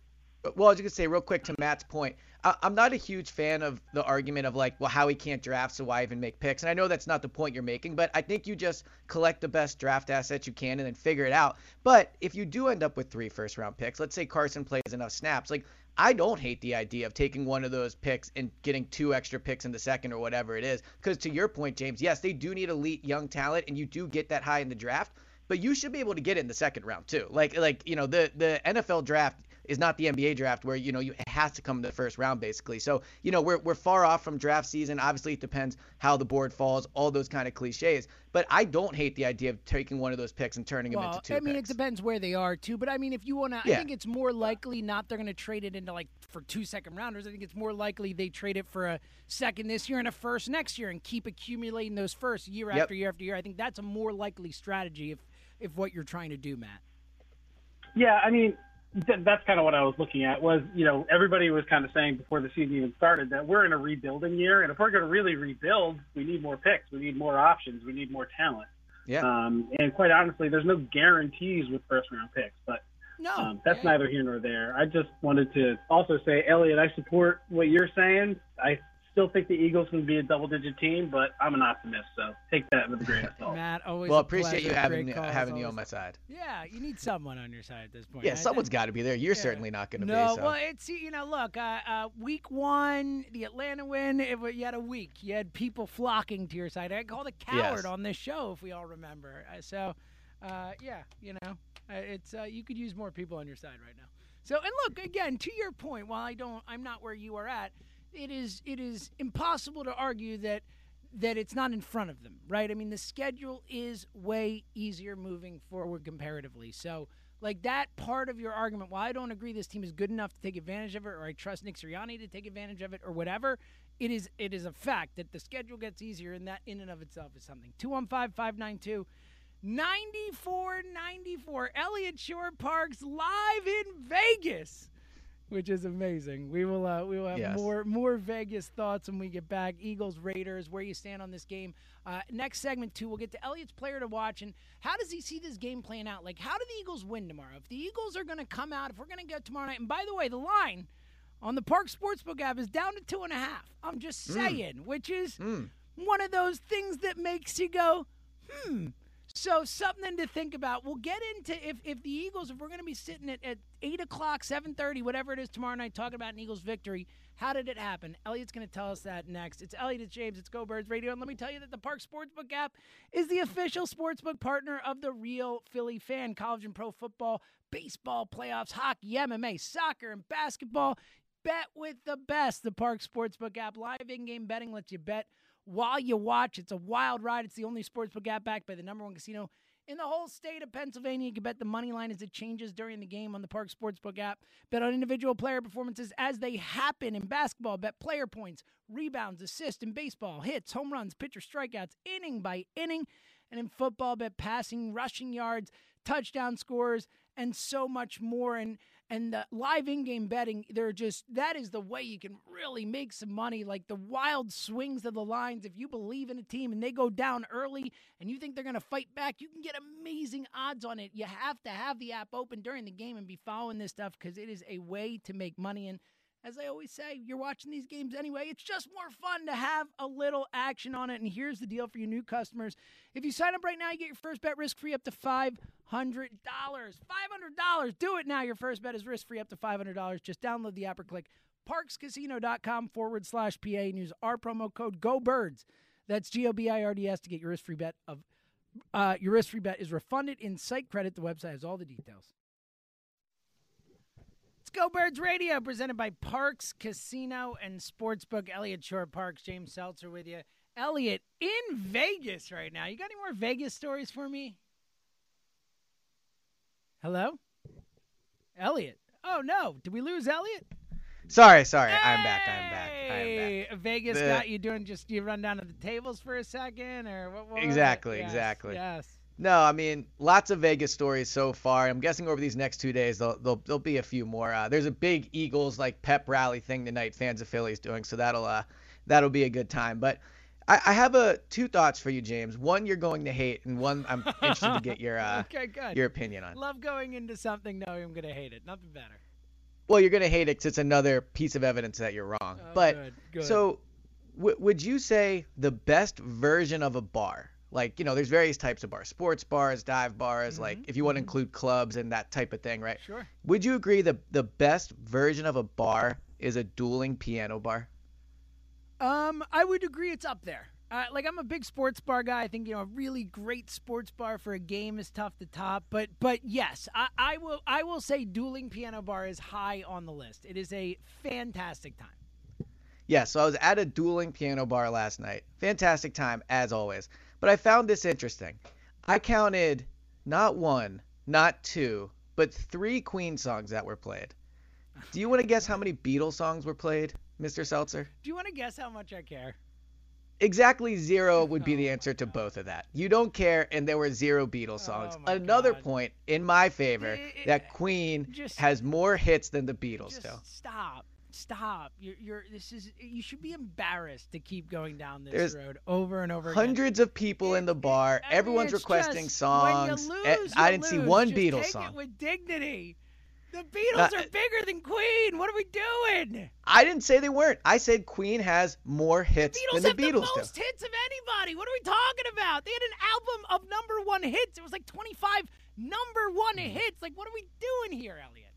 well, I was gonna say real quick to Matt's point. I, am not a huge fan of the argument of like, well, Howie can't draft, so why even make picks? And I know that's not the point you're making, but I think you just collect the best draft assets you can and then figure it out. But if you do end up with three first round picks, let's say Carson plays enough snaps, like I don't hate the idea of taking one of those picks and getting two extra picks in the second or whatever it is. Because to your point, James, yes, they do need elite young talent, and you do get that high in the draft but you should be able to get it in the second round too. Like like you know the the NFL draft is not the NBA draft where you know you it has to come in the first round basically. So you know we're we're far off from draft season. Obviously it depends how the board falls, all those kind of cliches. But I don't hate the idea of taking one of those picks and turning well, them into two. I mean picks. it depends where they are too. But I mean if you want to, yeah. I think it's more likely not they're going to trade it into like for two second rounders. I think it's more likely they trade it for a second this year and a first next year and keep accumulating those first year yep. after year after year. I think that's a more likely strategy if if what you're trying to do, Matt. Yeah, I mean, th- that's kind of what I was looking at. Was you know everybody was kind of saying before the season even started that we're in a rebuilding year, and if we're going to really rebuild, we need more picks, we need more options, we need more talent. Yeah. Um, and quite honestly, there's no guarantees with first round picks, but no, um, that's neither here nor there. I just wanted to also say, Eliot, I support what you're saying. I still think the Eagles can be a double-digit team, but I'm an optimist, so take that with a grain of salt. Matt, always well. appreciate you having having you on my side. Yeah, you need someone on your side at this point. Yeah, someone's got to be there. You're yeah. certainly not going to no, be. No, well, it's you know, look, uh, uh, week one, the Atlanta win. It, you had a week. You had people flocking to your side. I called a coward yes. on this show, if we all remember. Uh, so, uh, yeah, you know, uh, it's uh, you could use more people on your side right now. So, and look again to your point. While I don't, I'm not where you are at it is it is impossible to argue that that it's not in front of them, right? I mean, the schedule is way easier moving forward comparatively. So, like that part of your argument, while I don't agree this team is good enough to take advantage of it, or I trust Nick Sirianni to take advantage of it, or whatever, it is it is a fact that the schedule gets easier, and that in and of itself is something. 215 592 9494. Eliot Shorr-Parks live in Vegas which is amazing. We will uh, we will have yes. more more Vegas thoughts when we get back. Eagles Raiders, where you stand on this game. Uh, next segment two, we'll get to Eliot's player to watch and how does he see this game playing out? Like, how do the Eagles win tomorrow? If the Eagles are going to come out, if we're going to get tomorrow night, and by the way, the line on the Parx Sportsbook app is down to two and a half. I'm just hmm. saying, mm. which is mm. one of those things that makes you go, hmm. So something to think about. We'll get into if, if the Eagles, if we're going to be sitting at, at 8 o'clock, 7.30, whatever it is tomorrow night, talking about an Eagles victory, how did it happen? Eliot's going to tell us that next. It's Eliot, it's James, it's Go Birds Radio. And let me tell you that the Parx Sportsbook app is the official sportsbook partner of the real Philly fan. College and pro football, baseball, playoffs, hockey, MMA, soccer, and basketball. Bet with the best. The Parx Sportsbook app. Live in-game betting lets you bet while you watch. It's a wild ride. It's the only sportsbook app backed by the number one casino in the whole state of Pennsylvania. You can bet the money line as it changes during the game on the Parx Sportsbook app. Bet on individual player performances as they happen in basketball. Bet player points, rebounds, assists in baseball, hits, home runs, pitcher strikeouts, inning by inning. And in football, bet passing, rushing yards, touchdown scores, and so much more. And and the live in-game betting they're just that is the way you can really make some money. Like the wild swings of the lines if you believe in a team and they go down early and you think they're going to fight back you can get amazing odds on it. You have to have the app open during the game and be following this stuff because it is a way to make money. And as I always say, you're watching these games anyway. It's just more fun to have a little action on it. And here's the deal for you new customers. If you sign up right now, you get your first bet risk free up to $500. $500. Do it now. Your first bet is risk free up to $500. Just download the app or click parxcasino.com forward slash PA and use our promo code GoBirds. That's G O B I R D S to get your risk free bet of uh, your risk free bet is refunded in site credit. The website has all the details. Go Birds Radio, presented by Parx Casino and Sportsbook. Eliot Shorr-Parks, James Seltzer with you. Eliot in Vegas right now. You got any more Vegas stories for me? Hello? Eliot. Oh, no. Did we lose Eliot? Sorry, sorry. Hey! I'm back. I'm back. I'm back. Vegas the... got you doing just you run down to the tables for a second or what? what exactly, yes, exactly. Yes. No, I mean lots of Vegas stories so far. I'm guessing over these next two days there'll there'll, there'll be a few more. Uh, there's a big Eagles like pep rally thing tonight. Fans of Phillies doing so that'll uh that'll be a good time. But I, I have a two thoughts for you, James. One you're going to hate, and one I'm interested to get your uh okay, good. your opinion on. Love going into something knowing I'm gonna hate it. Nothing better. Well, you're gonna hate it because it's another piece of evidence that you're wrong. Oh, but good, good. so w- would you say the best version of a bar? Like you know there's various types of bars sports bars dive bars mm-hmm. like if you want to mm-hmm. include clubs and that type of thing right sure would you agree that the best version of a bar is a dueling piano bar um i would agree it's up there uh, like I'm a big sports bar guy. I think you know a really great sports bar for a game is tough to top. But but yes, I, I will I will say dueling piano bar is high on the list. It is a fantastic time. Yeah, so I was at a dueling piano bar last night. Fantastic time as always. But I found this interesting. I counted not one, not two, but three Queen songs that were played. Do you want to guess how many Beatles songs were played, Mr. Seltzer? Do you want to guess how much I care? Exactly zero would be the oh answer to both of that. You don't care, and there were zero Beatles oh songs. Oh Another God. point in my favor It- it- that Queen just- has more hits than the Beatles Just do. stop. Stop. You're, you're this is you should be embarrassed to keep going down this There's road over and over again. Hundreds of people in the bar. I mean, Everyone's requesting just, songs. Eh, lose, I didn't see lose. one Just Beatles take song. It with dignity. The Beatles Uh, are bigger than Queen. What are we doing? I didn't say they weren't. I said Queen has more hits Beatles than the Beatles the do. most hits of anybody. What are we talking about? They had an album of number one hits. It was like 25 number one Hmm. hits. Like, what are we doing here, Eliot?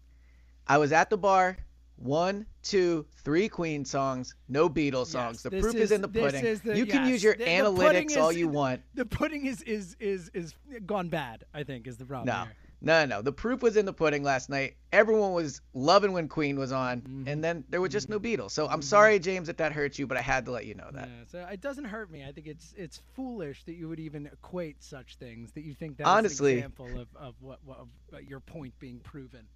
I was at the bar. One, two, three Queen songs, no Beatles songs. the proof is, in the pudding. is the- you can yes. use your The- the analytics all is- you want. The pudding is is is is gone bad. I think is the problem. No, here. no, no. The proof was in the pudding last night. Everyone was loving when Queen was on, Mm-hmm. and then there were just no Beatles. So I'm sorry, James, that that hurt you, but I had to let you know that. Yeah, so it doesn't hurt me. I think it's it's foolish that you would even equate such things. That you think that's Honestly- an example of, of what, what of uh, your point being proven.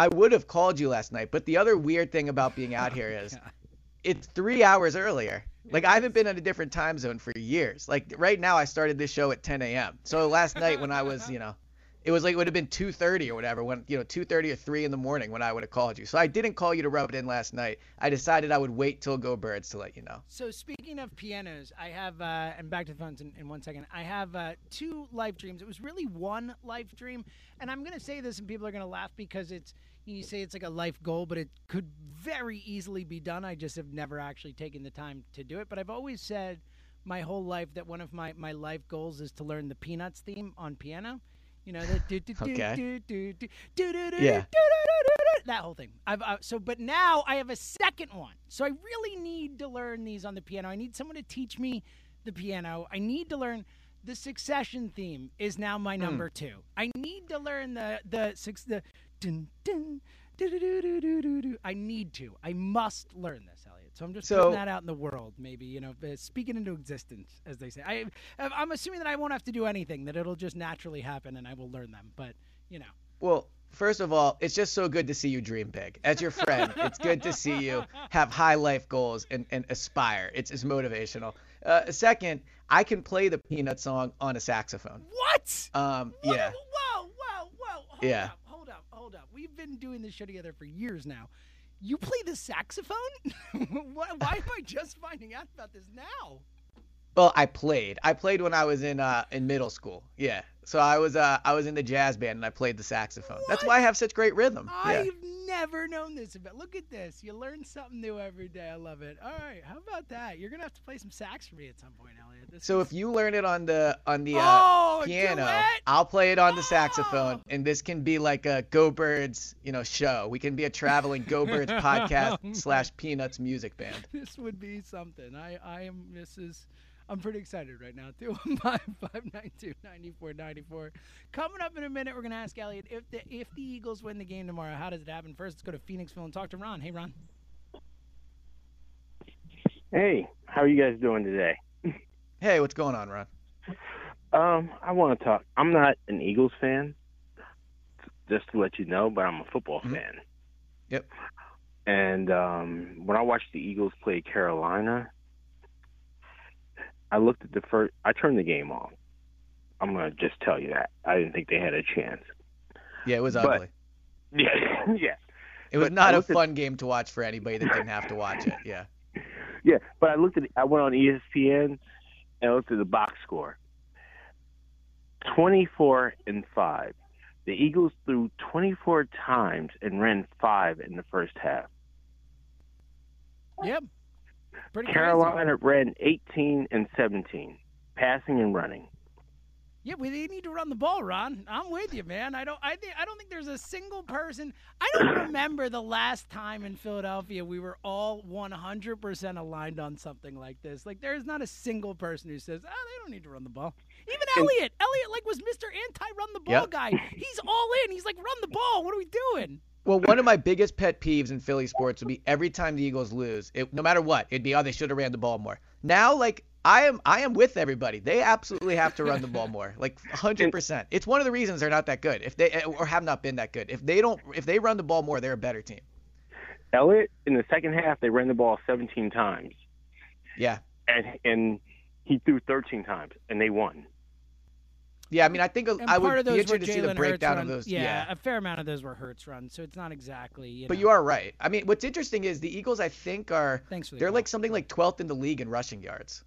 I would have called you last night, but the other weird thing about being out here is Yeah. it's three hours earlier. Like I haven't been in a different time zone for years. Like right now, I started this show at 10 a.m. So last night when I was, you know, it was like it would have been 2:30 or whatever when you know 2:30 or 3 in the morning when I would have called you. So I didn't call you to rub it in last night. I decided I would wait till Go Birds to let you know. So speaking of pianos, I have uh, and back to the phones in, in one second. I have uh, two life dreams. It was really one life dream, and I'm gonna say this, and people are gonna laugh because it's you say it's like a life goal, but it could very easily be done. I just have never actually taken the time to do it. But I've always said my whole life that one of my, my life goals is to learn the Peanuts theme on piano. You know the do do do do do do do do do Yeah. do do do that whole thing. I've uh, so but now I have a second one. So I really need to learn these on the piano. I need someone to teach me the piano. I need to learn the Succession theme is now my number two. I need to learn the the six the dun dun. I need to. I must learn this, Eliot. So I'm just so, putting that out in the world. Maybe you know, speaking into existence, as they say. I, I'm assuming that I won't have to do anything; that it'll just naturally happen, and I will learn them. But you know. Well, first of all, it's just so good to see you dream big. As your friend, it's good to see you have high life goals and, and aspire. It's, it's motivational. Uh, second, I can play the Peanut song on a saxophone. What? Um, what? yeah. Whoa, whoa, whoa. Hold yeah. Up, hold up. We've been doing this show together for years now. You play the saxophone? why, why am I just finding out about this now? Well, I played. I played when I was in uh, in middle school. Yeah. So I was uh, I was in the jazz band and I played the saxophone. What? That's why I have such great rhythm. I've yeah. never known this about. Look at this. You learn something new every day. I love it. All right, how about that? You're gonna have to play some sax for me at some point, Eliot. This so is... if you learn it on the on the uh, oh, piano, I'll play it on the saxophone, and this can be like a Go Birds, you know, show. We can be a traveling Go Birds podcast slash Peanuts music band. This would be something. I I am. Is. I'm pretty excited right now. 215-592-9494. Coming up in a minute, we're going to ask Eliot if the if the Eagles win the game tomorrow, how does it happen? First, let's go to Phoenixville and talk to Ron. Hey, Ron. Hey, how are you guys doing today? Hey, what's going on, Ron? Um, I want to talk. I'm not an Eagles fan, just to let you know, but I'm a football mm-hmm. fan. Yep. And um, when I watched the Eagles play Carolina, I looked at the first. I turned the game off. I'm gonna just tell you that I didn't think they had a chance. Yeah, it was but, ugly. Yeah, yeah. It was but not a fun at, game to watch for anybody that didn't have to watch it. Yeah. Yeah, but I looked at. I went on ESPN and I looked at the box score. Twenty-four and five. The Eagles threw 24 times and ran five in the first half. Yep. Pretty Carolina crazy. ran 18 and 17, passing and running. Yeah, well, they need to run the ball, Ron. I'm with you, man. I don't. I think. I don't think there's a single person. I don't remember the last time in Philadelphia we were all 100% aligned on something like this. Like, there's not a single person who says, "Oh, they don't need to run the ball." Even Eliot. Eliot, like, was Mr. Anti-run the ball yep. guy. He's all in. He's like, "Run the ball. What are we doing?" Well, one of my biggest pet peeves in Philly sports would be every time the Eagles lose, it, no matter what, it'd be oh they should have ran the ball more. Now, like I am, I am with everybody. They absolutely have to run the ball more, like 100. percent It's one of the reasons they're not that good, if they eh, or have not been that good. If they don't, if they run the ball more, they're a better team. Eliot in the second half, they ran the ball 17 times. Yeah, and and he threw 13 times, and they won. Yeah, I mean, I think and I would be interested to see the breakdown of those. Yeah, yeah, a fair amount of those were Hurts runs, so it's not exactly. You but you are right. I mean, what's interesting is the Eagles. I think are Thanks for the they're call. like something like 12th in the league in rushing yards.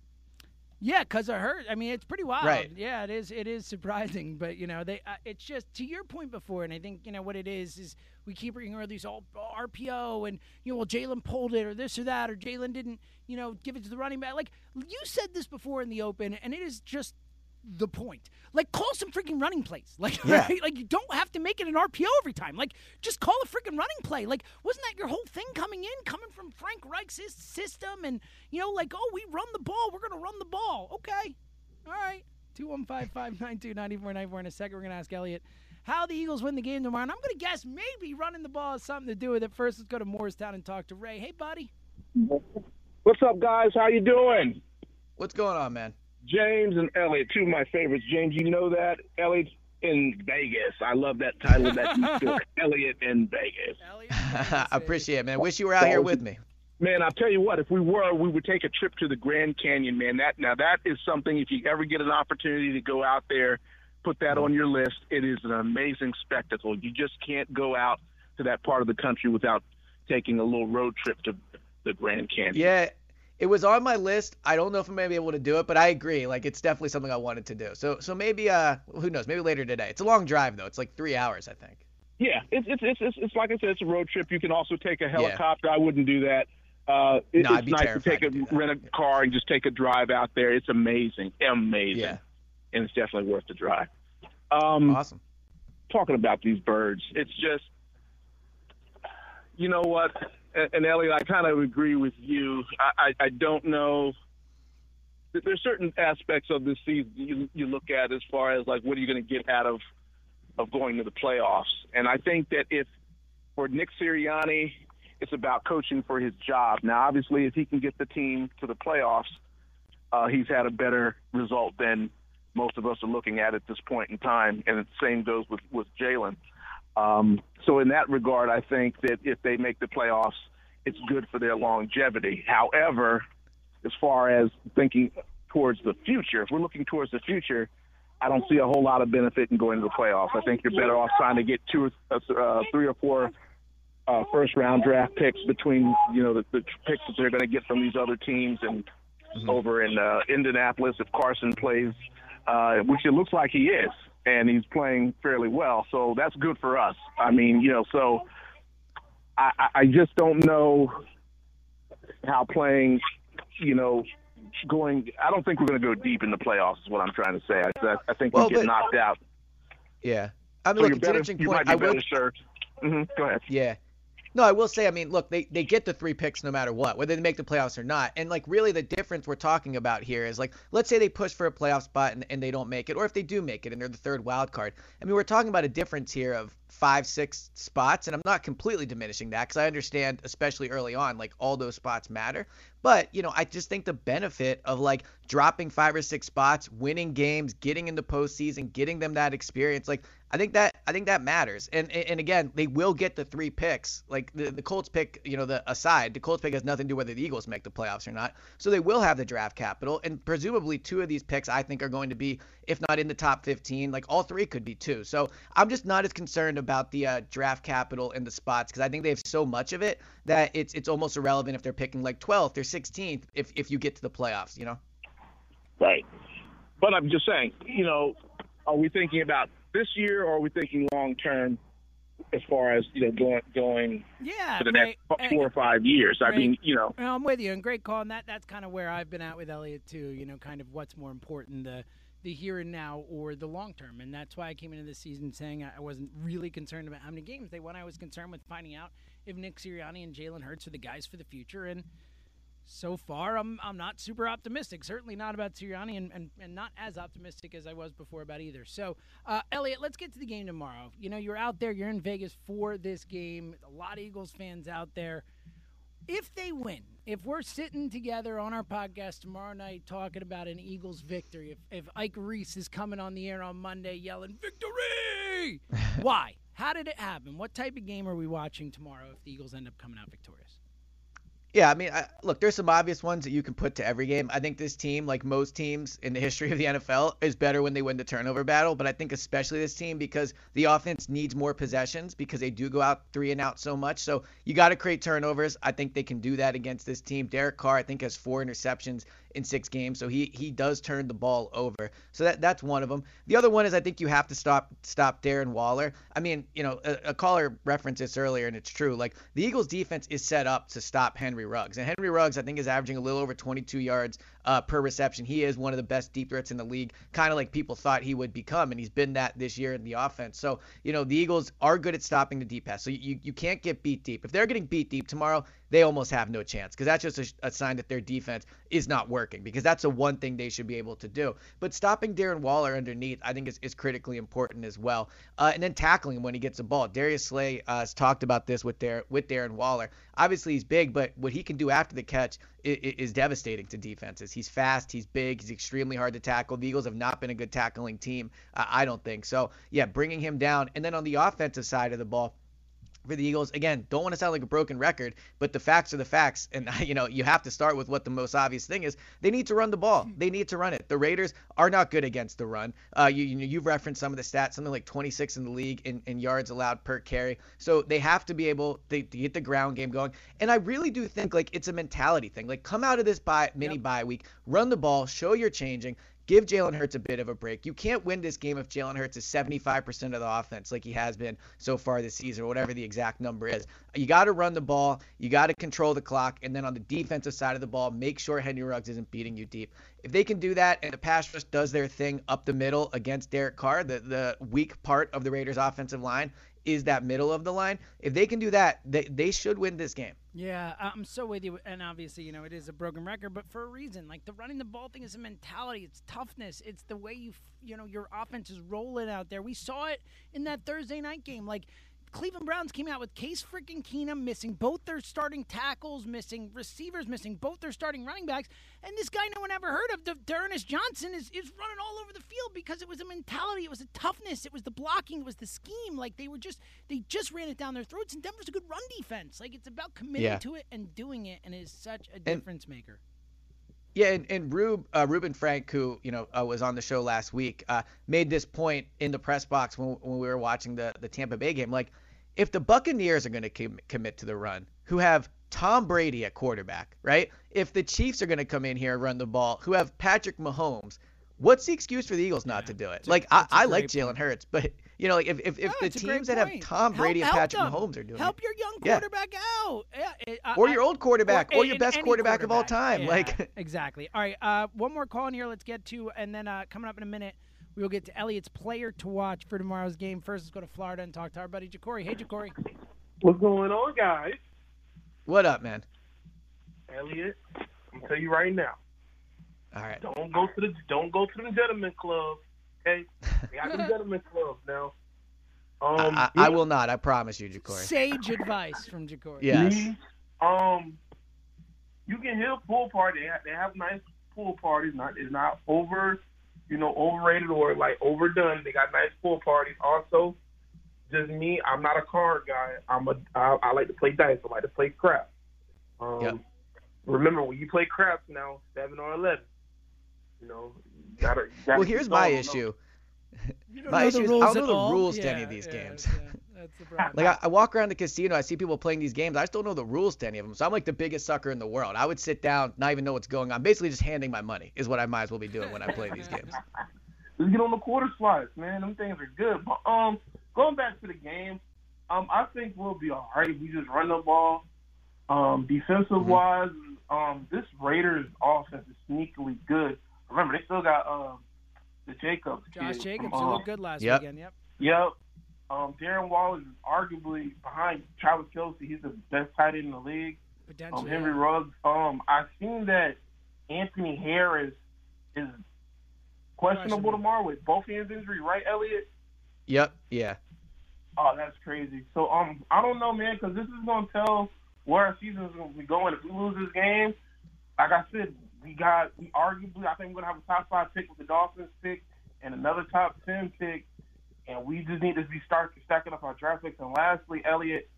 Yeah, because of Hurt. I mean, it's pretty wild. Right. Yeah, it is. It is surprising, but you know, they. Uh, it's just to your point before, and I think you know what it is is we keep bringing all these all RPO and you know, well, Jalen pulled it or this or that or Jalen didn't, you know, give it to the running back. Like you said this before in the open, and it is just the point. Like, call some freaking running plays. Like, yeah. right? like you don't have to make it an RPO every time. Like, just call a freaking running play. Like, wasn't that your whole thing coming in, coming from Frank Reich's system? And you know, like, oh, we run the ball. We're gonna run the ball. Okay, all right. Two one five five nine two ninety four ninety four. In a second, we're gonna ask Eliot how the Eagles win the game tomorrow. And I'm gonna guess maybe running the ball has something to do with it. First, let's go to Morristown and talk to Ray. Hey, buddy. What's up, guys? How you doing? What's going on, man? James and Eliot, two of my favorites. James, you know that Eliot in Vegas. I love that title of that Eliot in Vegas. I appreciate it, man. Wish you were out here with me. Man, I'll tell you what. If we were, we would take a trip to the Grand Canyon, man. That now that is something. If you ever get an opportunity to go out there, put that mm-hmm. on your list. It is an amazing spectacle. You just can't go out to that part of the country without taking a little road trip to the Grand Canyon. Yeah, it was on my list. I don't know if I'm gonna be able to do it, but I agree. Like it's definitely something I wanted to do. So so maybe uh who knows? Maybe later today. It's a long drive though. It's like three hours, I think. Yeah, it's it's it's it's, it's like I said, it's a road trip. You can also take a helicopter. Yeah. I wouldn't do that. Uh, it, no, it's nice to take a to rent a car and just take a drive out there. It's amazing, amazing, yeah. and it's definitely worth the drive. Um, awesome. Talking about these birds, it's just, you know what, and Eliot, I kind of agree with you. I, I, I don't know. There's certain aspects of this season you, you look at as far as like what are you going to get out of of going to the playoffs, and I think that if for Nick Sirianni It's about coaching for his job. Now, obviously, if he can get the team to the playoffs, uh, he's had a better result than most of us are looking at at this point in time. And the same goes with with Jalen. Um, so in that regard, I think that if they make the playoffs, it's good for their longevity. However, as far as thinking towards the future, if we're looking towards the future, I don't see a whole lot of benefit in going to the playoffs. I think you're better off trying to get two, or uh, three or four uh, first round draft picks between you know the, the picks that they're going to get from these other teams and mm-hmm. over in uh, Indianapolis if Carson plays, uh, which it looks like he is, and he's playing fairly well. So that's good for us. I mean, you know, so I, I just don't know how playing, you know, going. I don't think we're going to go deep in the playoffs. Is what I'm trying to say. I, I think well, we get but, knocked out. Yeah, I mean, so look, it's better, an interesting point. I will. Mm-hmm. Go ahead. Yeah, no, I will say, I mean, look, they, they get the three picks no matter what, whether they make the playoffs or not. And, like, really the difference we're talking about here is, like, let's say they push for a playoff spot and, and they don't make it, or if they do make it and they're the third wild card. I mean, we're talking about a difference here of five, six spots. And I'm not completely diminishing that because I understand, especially early on, like, all those spots matter. But, you know, I just think the benefit of like dropping five or six spots, winning games, getting into postseason, getting them that experience, like I think that I think that matters. And and again, they will get the three picks. Like the, the Colts pick, you know, the aside, the Colts pick has nothing to do whether the Eagles make the playoffs or not. So they will have the draft capital, and presumably two of these picks I think are going to be, if not in the top 15, like all three could be two. So I'm just not as concerned about the uh, draft capital and the spots because I think they have so much of it that it's it's almost irrelevant if they're picking like 12th or 16th if if you get to the playoffs, you know. Right. But I'm just saying, you know, are we thinking about this year or are we thinking long term as far as, you know, going going yeah, for the next four or five years? I mean, you know. I'm with you and great call and that that's kind of where I've been at with Eliot too, you know, kind of what's more important the the here and now or the long term. And that's why I came into this season saying I wasn't really concerned about how many games they won. I was concerned with finding out if Nick Sirianni and Jalen Hurts are the guys for the future. And so far, I'm I'm not super optimistic. Certainly not about Sirianni, and, and, and not as optimistic as I was before about either. So, uh, Eliot, let's get to the game tomorrow. You know, you're out there, you're in Vegas for this game. A lot of Eagles fans out there. If they win, if we're sitting together on our podcast tomorrow night talking about an Eagles victory, if, if Ike Reese is coming on the air on Monday yelling victory, why? How did it happen? What type of game are we watching tomorrow if the Eagles end up coming out victorious? Yeah, I mean, I, look, there's some obvious ones that you can put to every game. I think this team, like most teams in the history of the NFL, is better when they win the turnover battle. But I think especially this team because the offense needs more possessions because they do go out three and out so much. So you got to create turnovers. I think they can do that against this team. Derek Carr, I think, has four interceptions in six games, so he he does turn the ball over. So that that's one of them. The other one is I think you have to stop stop Darren Waller. I mean, you know, a, a caller referenced this earlier, and it's true. Like the Eagles' defense is set up to stop Henry Ruggs, and Henry Ruggs I think is averaging a little over 22 yards uh, per reception. He is one of the best deep threats in the league, kind of like people thought he would become, and he's been that this year in the offense. So you know the Eagles are good at stopping the deep pass. So you you can't get beat deep. If they're getting beat deep tomorrow, they almost have no chance because that's just a, a, sign that their defense is not working because that's the one thing they should be able to do. But stopping Darren Waller underneath, I think, is, is critically important as well. Uh, and then tackling when he gets the ball. Darius Slay uh, has talked about this with, Dar- with Darren Waller. Obviously, he's big, but what he can do after the catch is, is devastating to defenses. He's fast, he's big, he's extremely hard to tackle. The Eagles have not been a good tackling team, uh, I don't think. So, yeah, bringing him down. And then on the offensive side of the ball, for the Eagles. Again, don't want to sound like a broken record, but the facts are the facts, and you know you have to start with what the most obvious thing is. They need to run the ball. They need to run it. The Raiders are not good against the run. Uh, you, you have referenced some of the stats, something like 26 in the league in, in yards allowed per carry. So they have to be able to, to, get the ground game going. And I really do think like it's a mentality thing. Like come out of this bye, mini yep. bye week, run the ball, show you're changing. Give Jalen Hurts a bit of a break. You can't win this game if Jalen Hurts is 75% of the offense like he has been so far this season, or whatever the exact number is. You got to run the ball. You got to control the clock. And then on the defensive side of the ball, make sure Henry Ruggs isn't beating you deep. If they can do that and the pass rush does their thing up the middle against Derek Carr, the, the weak part of the Raiders' offensive line, is that middle of the line. If they can do that, they, they should win this game. Yeah, I'm so with you. And obviously, you know, it is a broken record, but for a reason. Like the running the ball thing is a mentality. It's toughness. It's the way you, you know, your offense is rolling out there. We saw it in that Thursday night game. Like Cleveland Browns came out with Case freaking Keenum missing both their starting tackles, missing receivers, missing both their starting running backs, and this guy no one ever heard of, D'Ernest Johnson, is is running all over the field because it was a mentality, it was a toughness, it was the blocking, it was the scheme. Like they were just they just ran it down their throats, and Denver's a good run defense. Like it's about committing yeah. to it and doing it, and it is such a difference and, maker. Yeah, and, and Rube, uh, Reuben Frank, who you know uh, was on the show last week, uh, made this point in the press box when, when we were watching the the Tampa Bay game. Like, if the Buccaneers are going to com- commit to the run, who have Tom Brady at quarterback, right? If the Chiefs are going to come in here and run the ball, who have Patrick Mahomes, what's the excuse for the Eagles not yeah, to do it? Like, I, I like Jalen Hurts, but you know, like if if, if the teams that have Tom Brady help, and Patrick Mahomes are doing help it, your young quarterback yeah. out, yeah, I, or your old quarterback, or, or your best quarterback, quarterback, of all time, like exactly. All right, uh, one more call in here. Let's get to, and then uh, coming up in a minute. We will get to Eliot's player to watch for tomorrow's game. First, let's go to Florida and talk to our buddy Jacory. Hey, Jacory. What's going on, guys? What up, man? Eliot, I'm tell you right now. All right. Don't go to the don't go to the gentleman club. Okay, they got the gentleman club now. Um, I, I, I, will not. I promise you, Jacory. Sage advice from Jacory. Yes. um, you can hit a pool party. They have, they have nice pool parties. Not it's not over, you know, overrated or like overdone. They got nice pool parties. Also, just me. I'm not a card guy. I'm a. I, I like to play dice. I like to play crap. Um, yep. Remember when you play craps now, seven or eleven. You know, you gotta, you gotta well, here's my issue. My issue is I don't know the all? rules yeah, to any of these yeah, games. Yeah, like I, I, walk around the casino, I see people playing these games. I just don't know the rules to any of them. So I'm like the biggest sucker in the world. I would sit down, not even know what's going on. Basically, just handing my money is what I might as well be doing when I play these games. Just get on the quarter slides, man. Them things are good. But um, going back to the game, um, I think we'll be all right. We just run the ball. Um, defensive mm-hmm. wise, um, this Raiders offense is sneakily good. Remember, they still got um the Jacobs. Josh kid Jacobs, from, looked good last yep. weekend. Yep. Yep. Um, Darren Waller is arguably behind Travis Kelce. He's the best tight end in the league. Potentially. Um, Henry Ruggs. Um, I've seen that Anthony Harris is questionable tomorrow with both hands injury, right, Eliot? Yep. Yeah. Oh, that's crazy. So um, I don't know, man, because this is gonna tell where our season is gonna be going. If we lose this game, like I said, we got we arguably I think we're gonna have a top five pick with the Dolphins pick and another top ten pick, and we just need to be start stacking up our draft picks. And lastly, Eliot,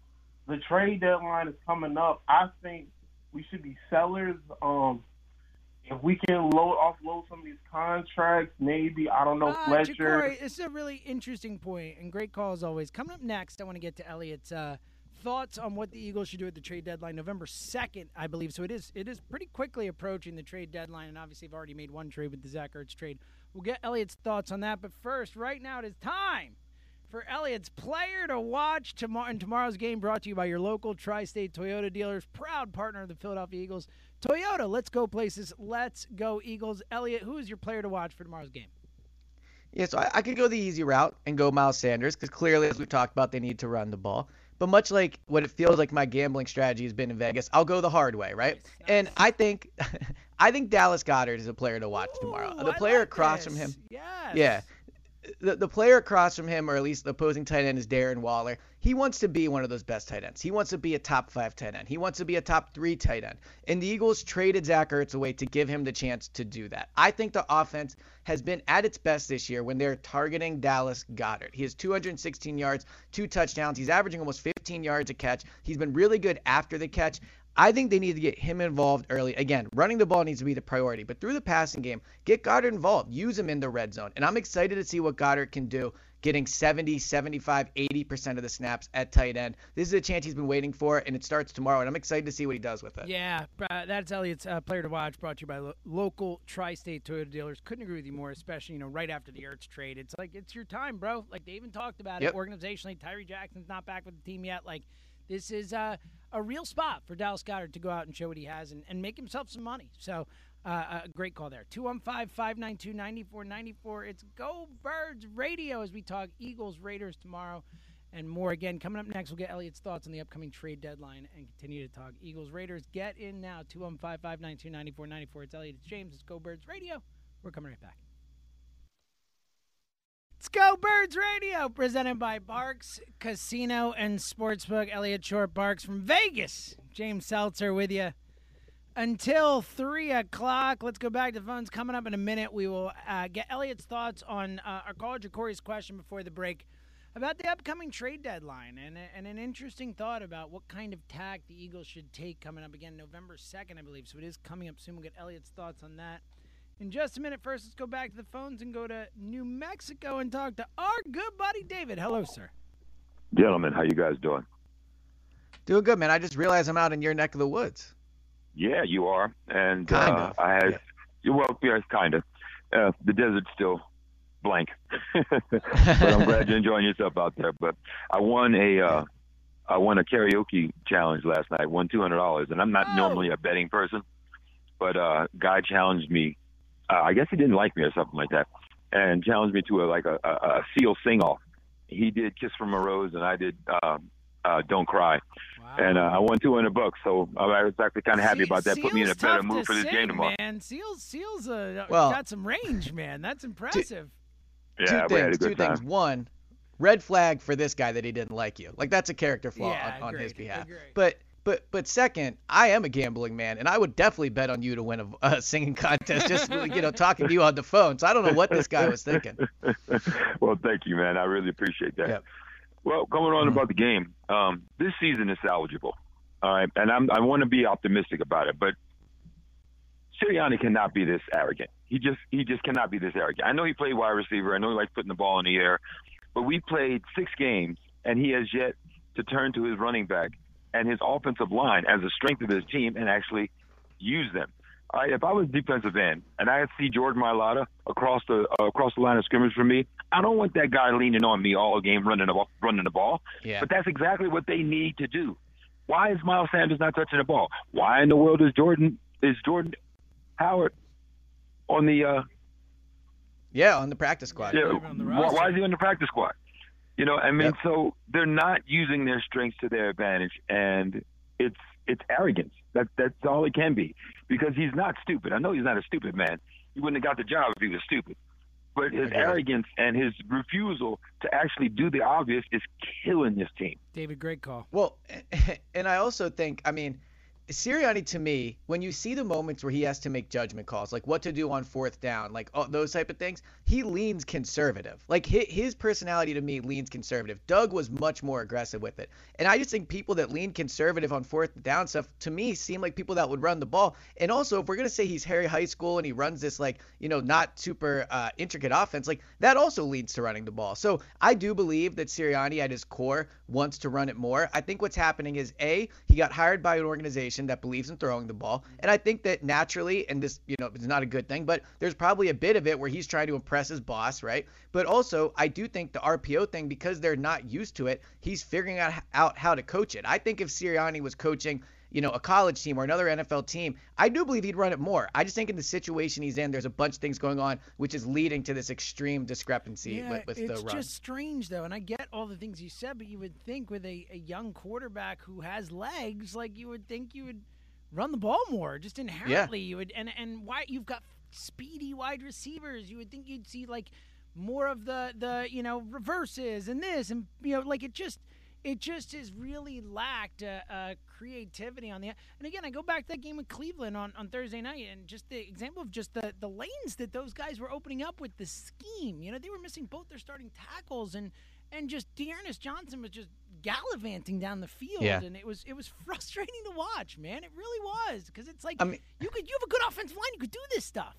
the trade deadline is coming up. I think we should be sellers. Um, if we can load offload some of these contracts, maybe I don't know uh, Fletcher. Jacory, it's a really interesting point and great call as always. Coming up next, I want to get to Eliot's. Uh, thoughts on what the Eagles should do at the trade deadline, November second, I believe. So it is it is pretty quickly approaching the trade deadline, and obviously, I've already made one trade with the Zach Ertz trade. We'll get Eliot's thoughts on that, but first, right now, it is time for Eliot's player to watch tomorrow. In tomorrow's game, brought to you by your local tri-state Toyota dealers, proud partner of the Philadelphia Eagles. Toyota, let's go places. Let's go Eagles. Eliot, who is your player to watch for tomorrow's game? Yeah, so I, I could go the easy route and go Miles Sanders because clearly, as we talked about, they need to run the ball. But much like what it feels like my gambling strategy has been in Vegas, I'll go the hard way, right? And I think I think Dallas Goedert is a player to watch Ooh, tomorrow. The player like across this. from him. Yes. Yeah the, the player across from him, or at least the opposing tight end, is Darren Waller. He wants to be one of those best tight ends. He wants to be a top five tight end. He wants to be a top three tight end. And the Eagles traded Zach Ertz away to give him the chance to do that. I think the offense has been at its best this year when they're targeting Dallas Goedert. He has 216 yards, two touchdowns. He's averaging almost 15 yards a catch. He's been really good after the catch. I think they need to get him involved early. Again, running the ball needs to be the priority, but through the passing game, get Goedert involved. Use him in the red zone. And I'm excited to see what Goedert can do getting 70, 75, 80% of the snaps at tight end. This is a chance he's been waiting for, and it starts tomorrow, and I'm excited to see what he does with it. Yeah, uh, that's Eliot's uh, player to watch, brought to you by lo- local tri-state Toyota dealers. Couldn't agree with you more, especially, you know, right after the Ertz trade. It's like, it's your time, bro. Like, they even talked about yep. it organizationally. Tyree Jackson's not back with the team yet. Like, this is a real spot for Dallas Goedert to go out and show what he has and, and make himself some money. So, uh, a great call there. 215 592 9494. It's Go Birds Radio as we talk Eagles, Raiders tomorrow and more. Again, coming up next, we'll get Eliot's thoughts on the upcoming trade deadline and continue to talk Eagles, Raiders. Get in now. 215 592 9494. It's Eliot, it's James, it's Go Birds Radio. We're coming right back. Let's go, Birds Radio, presented by Parx Casino and Sportsbook. Eliot Shorr-Parks from Vegas. James Seltzer with you until 3 o'clock. Let's go back to the phones. Coming up in a minute, we will uh, get Eliot's thoughts on uh, our caller Corey's question before the break about the upcoming trade deadline and, and an interesting thought about what kind of tack the Eagles should take coming up again November 2nd, I believe. So it is coming up soon. We'll get Eliot's thoughts on that in just a minute. First, let's go back to the phones and go to New Mexico and talk to our good buddy David. Hello, sir. Gentlemen, how you guys doing? Doing good, man. I just realized I'm out in your neck of the woods. Yeah, you are, and kind uh, I had yeah. well, yes, kind of. Uh, the desert's still blank, but I'm glad you're enjoying yourself out there. But I won a uh, I won a karaoke challenge last night. Won two hundred dollars, and I'm not oh. normally a betting person, but uh, guy challenged me uh, I guess he didn't like me or something like that, and challenged me to a like a, a, a Seal sing off. He did "Kiss from a Rose" and I did uh, uh, "Don't Cry," wow. and uh, I won two in two hundred bucks. So I was actually kind of happy about that. Seal's Put me in a better mood to for this sing, game tomorrow. Man, Seals, Seals, uh, well, got some range, man. That's impressive. Yeah, two we had a things. good Two time. things. One, red flag for this guy that he didn't like you. Like that's a character flaw Yeah, on, on his behalf. agreed. But but but second, I am a gambling man, and I would definitely bet on you to win a, a singing contest. Just you know, talking to you on the phone. So I don't know what this guy was thinking. well, thank you, man. I really appreciate that. Yep. Well, going on about the game, um, this season is salvageable. All right, and I'm, I want to be optimistic about it, but Sirianni cannot be this arrogant. He just he just cannot be this arrogant. I know he played wide receiver. I know he likes putting the ball in the air, but we played six games, and he has yet to turn to his running back and his offensive line as a strength of his team and actually use them. If I was defensive end and I see Jordan Mailata across the uh, across the line of scrimmage for me, I don't want that guy leaning on me all game running the ball, running the ball. Yeah. But that's exactly what they need to do. Why is Miles Sanders not touching the ball? Why in the world is Jordan is Jordan Howard on the uh, Yeah, on the practice squad. yeah, why, why is he on the practice squad? You know, I mean, Yep. so they're not using their strengths to their advantage, and it's it's arrogance. That that's all it can be, because he's not stupid. I know he's not a stupid man. He wouldn't have got the job if he was stupid. But his Okay. arrogance and his refusal to actually do the obvious is killing this team. David, great call. Well, and I also think, I mean, Sirianni to me, when you see the moments where he has to make judgment calls, like what to do on fourth down, like all those type of things, he leans conservative. Like his, his personality to me leans conservative. Doug was much more aggressive with it, and I just think people that lean conservative on fourth down stuff to me seem like people that would run the ball. And also, if we're gonna say he's Harry High School and he runs this like you know not super uh, intricate offense, like that also leads to running the ball. So I do believe that Sirianni at his core wants to run it more. I think what's happening is a he got hired by an organization that believes in throwing the ball, and I think that naturally, and this you know it's not a good thing, but there's probably a bit of it where he's trying to impress his boss, right? But also I do think the RPO thing because they're not used to it, he's figuring out out how to coach it. I think if Sirianni was coaching you know, a college team or another NFL team, I do believe he'd run it more. I just think in the situation he's in, there's a bunch of things going on, which is leading to this extreme discrepancy Yeah, with, with it's the run. just strange though, and I get all the things you said, but you would think with a, a young quarterback who has legs, like you would think you would run the ball more, just inherently. yeah. You would, and and why you've got speedy wide receivers, you would think you'd see like more of the the you know reverses and this and you know like it just it just has really lacked uh, uh, creativity on the and again I go back to that game with Cleveland on, on Thursday night and just the example of just the the lanes that those guys were opening up with the scheme you know they were missing both their starting tackles and and just D'Ernest Johnson was just gallivanting down the field Yeah. and it was it was frustrating to watch man it really was because it's like I mean- you could you have a good offensive line you could do this stuff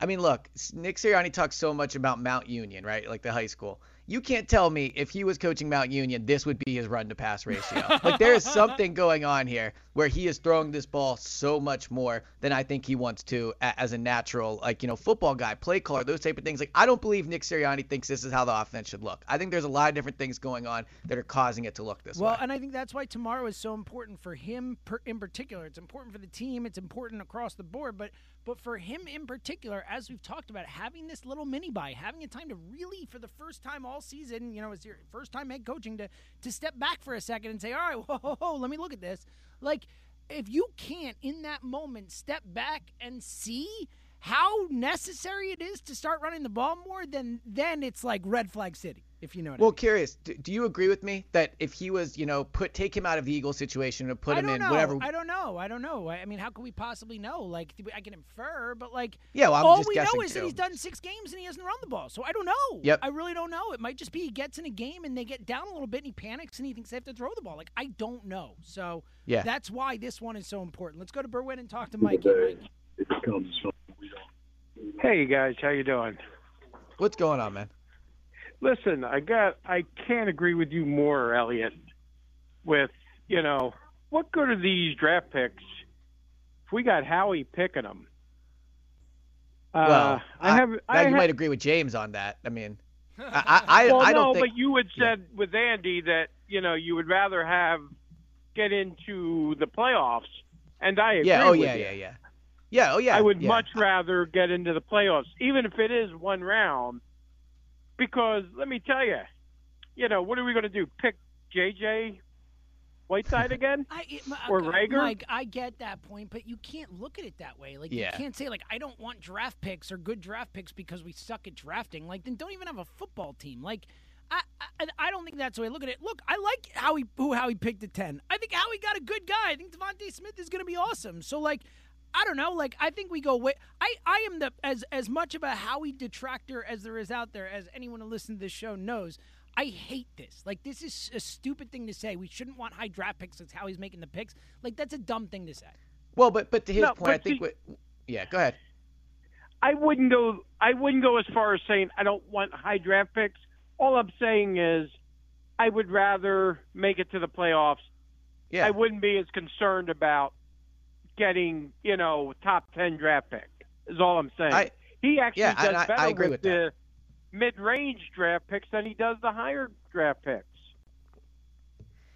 I mean, look, Nick Sirianni talks so much about Mount Union, right? Like the high school. You can't tell me if he was coaching Mount Union, this would be his run to pass ratio. like there is something going on here where he is throwing this ball so much more than I think he wants to as a natural, like, you know, football guy, play caller, those type of things. Like, I don't believe Nick Sirianni thinks this is how the offense should look. I think there's a lot of different things going on that are causing it to look this well, way. Well, and I think that's why tomorrow is so important for him per, in particular. It's important for the team. It's important across the board, but but for him in particular, as we've talked about, having this little mini bye, having a time to really, for the first time all season, you know, it's your first time head coaching to to step back for a second and say, all right, whoa, whoa, whoa, let me look at this. Like, if you can't in that moment step back and see how necessary it is to start running the ball more, then then it's like red flag city if you know. well, I mean. Well, curious. Do, do, you agree with me that if he was, you know, put take him out of the Eagles situation and put him in know. whatever? I don't know. I don't know. I I mean, how can we possibly know? Like, I can infer, but like, yeah, well, all we know is too. that he's done six games and he hasn't run the ball. So I don't know. Yep. I really don't know. It might just be he gets in a game and they get down a little bit and he panics and he thinks they have to throw the ball. Like, I don't know. So yeah, that's why this one is so important. Let's go to Berwyn and talk to Mike. Hey guys, how you doing? What's going on, man? Listen, I got I can't agree with you more, Eliot. With you know what good are these draft picks if we got Howie picking them? Uh, well, I have. I, you have, might agree with James on that. I mean, I I, well, I don't no, think. but you had said yeah. with Andy that you know you would rather have get into the playoffs, and I agree. Yeah. Oh yeah, you. yeah, yeah. Yeah, oh yeah. I would yeah. much rather get into the playoffs, even if it is one round, because let me tell you, you know, what are we going to do? Pick JJ Whiteside again, I, it, or Reagor? Mike, I get that point, but you can't look at it that way. Like yeah. you can't say like I don't want draft picks or good draft picks because we suck at drafting. Like then don't even have a football team. Like. I, I, I don't think that's the way I look at it. Look, I like how he who how he picked a ten. I think how he got a good guy. I think DeVonta Smith is going to be awesome. So like, I don't know. Like I think we go way. I I am the as as much of a Howie detractor as there is out there as anyone who listens to this show knows. I hate this. Like this is a stupid thing to say. We shouldn't want high draft picks. That's how he's making the picks. Like that's a dumb thing to say. Well, but but to his no, point, I think. See, what, yeah, go ahead. I wouldn't go. I wouldn't go as far as saying I don't want high draft picks. All I'm saying is, I would rather make it to the playoffs. Yeah. I wouldn't be as concerned about getting, you know, top ten draft pick. Is all I'm saying. I, he actually yeah, does I, better I with, with the mid-range draft picks than he does the higher draft picks.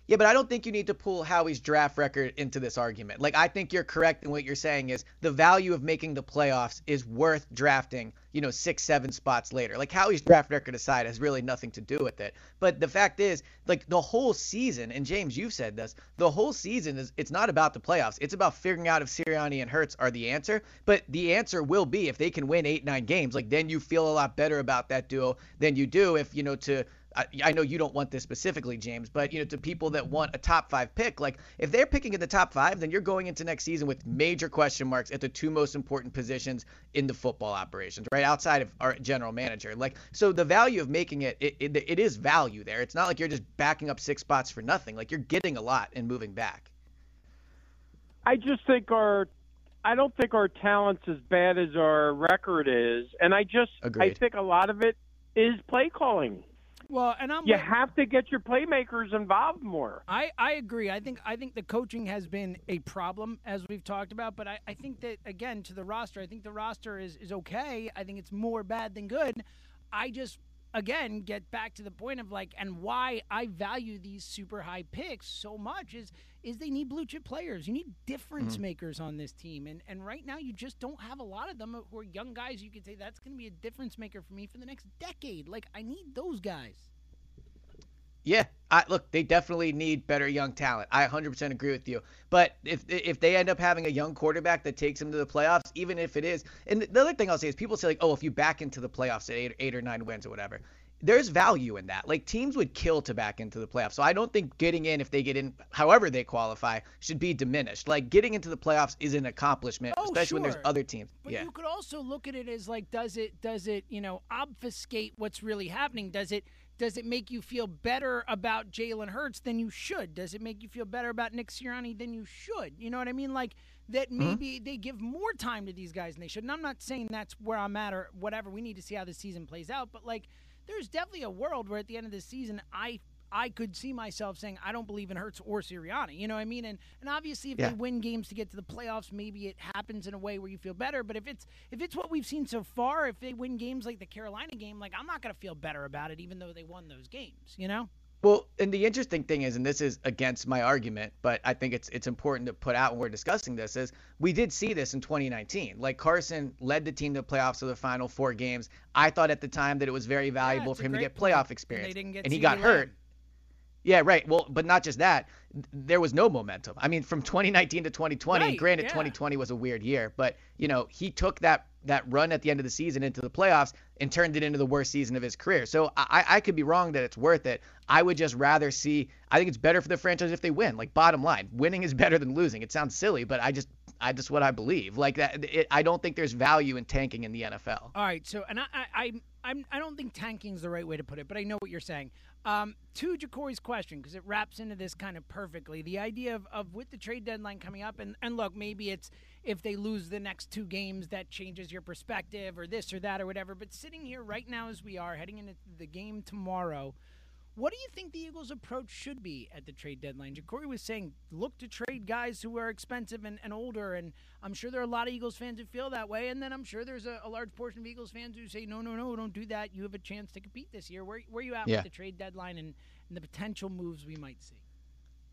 Yeah, but I don't think you need to pull Howie's draft record into this argument. Like, I think you're correct in what you're saying is the value of making the playoffs is worth drafting, you know, six, seven spots later. Like, Howie's draft record aside has really nothing to do with it. But the fact is, like, the whole season, and James, you've said this, the whole season is, it's not about the playoffs. It's about figuring out if Sirianni and Hurts are the answer. But the answer will be if they can win eight, nine games, like, then you feel a lot better about that duo than you do if, you know, to, I know you don't want this specifically, James, but you know, to people that want a top five pick, like if they're picking in the top five, then you're going into next season with major question marks at the two most important positions in the football operations, right outside of our general manager. Like, so the value of making it, it, it, it is value there. It's not like you're just backing up six spots for nothing. Like you're getting a lot and moving back. I just think our I don't think our talent's as bad as our record is, and I just Agreed. I think a lot of it is play calling. Well, and I'm you with, have to get your playmakers involved more. I, I agree. I think I think the coaching has been a problem as we've talked about, but I, I think that again to the roster, I think the roster is, is okay. I think it's more bad than good. I just again get back to the point of like and why I value these super high picks so much is is they need blue chip players. You need difference Mm-hmm. makers on this team. And and right now you just don't have a lot of them who are young guys you could say that's going to be a difference maker for me for the next decade. Like I need those guys. Yeah, I, look, they definitely need better young talent. I 100% agree with you. But if if they end up having a young quarterback that takes them to the playoffs, even if it is, and the other thing I'll say is people say like, oh, if you back into the playoffs at eight, eight or nine wins or whatever, there's value in that. Like teams would kill to back into the playoffs. So I don't think getting in, if they get in, however they qualify, should be diminished. Like getting into the playoffs is an accomplishment, Oh, especially when there's other teams. But yeah. you could also look at it as like, does it does it you know obfuscate what's really happening? Does it does it make you feel better about Jalen Hurts than you should? Does it make you feel better about Nick Sirianni than you should? You know what I mean? Like that Mm-hmm. maybe they give more time to these guys than they should. And I'm not saying that's where I'm at or whatever. We need to see how the season plays out. But like, there's definitely a world where at the end of the season, I I could see myself saying I don't believe in Hurts or Sirianni. You know what I mean? And and obviously if Yeah. they win games to get to the playoffs, maybe it happens in a way where you feel better. But if it's if it's what we've seen so far, if they win games like the Carolina game, like I'm not gonna feel better about it, even though they won those games. You know? Well, and the interesting thing is, and this is against my argument, but I think it's it's important to put out when we're discussing this, is we did see this in 2019. Like Carson led the team to the playoffs for the final four games. I thought at the time that it was very valuable it's for him to get playoff And experience, didn't get and he got Lamb. hurt. Yeah, right. Well, but not just that. There was no momentum. I mean, from 2019 to 2020. Right, granted, yeah. 2020 was a weird year, but you know he took that that run at the end of the season into the playoffs and turned it into the worst season of his career. So I, I could be wrong that it's worth it. I would just rather see. I think it's better for the franchise if they win. Like bottom line, winning is better than losing. It sounds silly, but I just I just what I believe. Like that. It, I don't think there's value in tanking in the NFL. All right. So, and I, I, I'm, I don't think tanking is the right way to put it, but I know what you're saying. Um, to Jacory's question, because it wraps into this kind of perfectly, the idea of, of with the trade deadline coming up, and, and look, maybe it's if they lose the next two games that changes your perspective or this or that or whatever. But sitting here right now as we are heading into the game tomorrow, what do you think the Eagles' approach should be at the trade deadline? Jacory was saying, look to trade guys who are expensive and, and older, and I'm sure there are a lot of Eagles fans who feel that way, and then I'm sure there's a, a large portion of Eagles fans who say, no, no, no, don't do that. You have a chance to compete this year. Where, where are you at Yeah. with the trade deadline and, and the potential moves we might see?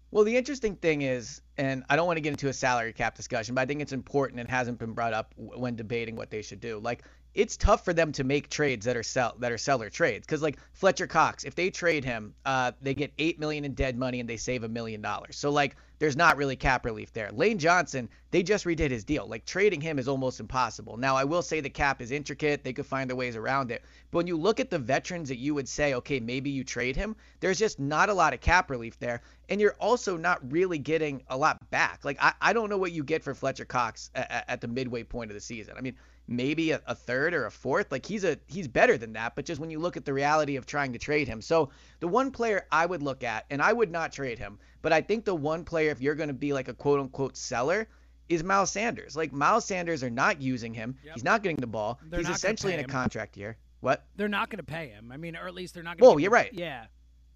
Well, the interesting thing is, and I don't want to get into a salary cap discussion, but I think it's important and hasn't been brought up when debating what they should do. Like, it's tough for them to make trades that are sell that are seller trades because like Fletcher Cox, if they trade him, uh, they get eight million in dead money and they save a million dollars. So like, there's not really cap relief there. Lane Johnson, they just redid his deal. Like trading him is almost impossible. Now I will say the cap is intricate. They could find their ways around it. But when you look at the veterans that you would say, okay, maybe you trade him, there's just not a lot of cap relief there. And you're also not really getting a lot back. Like I, I don't know what you get for Fletcher Cox at, at the midway point of the season. I mean, maybe a, a third or a fourth. Like he's a he's better than that. But just when you look at the reality of trying to trade him, so the one player I would look at, and I would not trade him, but I think the one player if you're going to be like a quote unquote seller is Miles Sanders. Like Miles Sanders are not using him. He's not getting the ball. They're he's essentially in a contract year. What? They're not going to pay him. I mean, or at least they're not going to. Whoa, you're right. Yeah.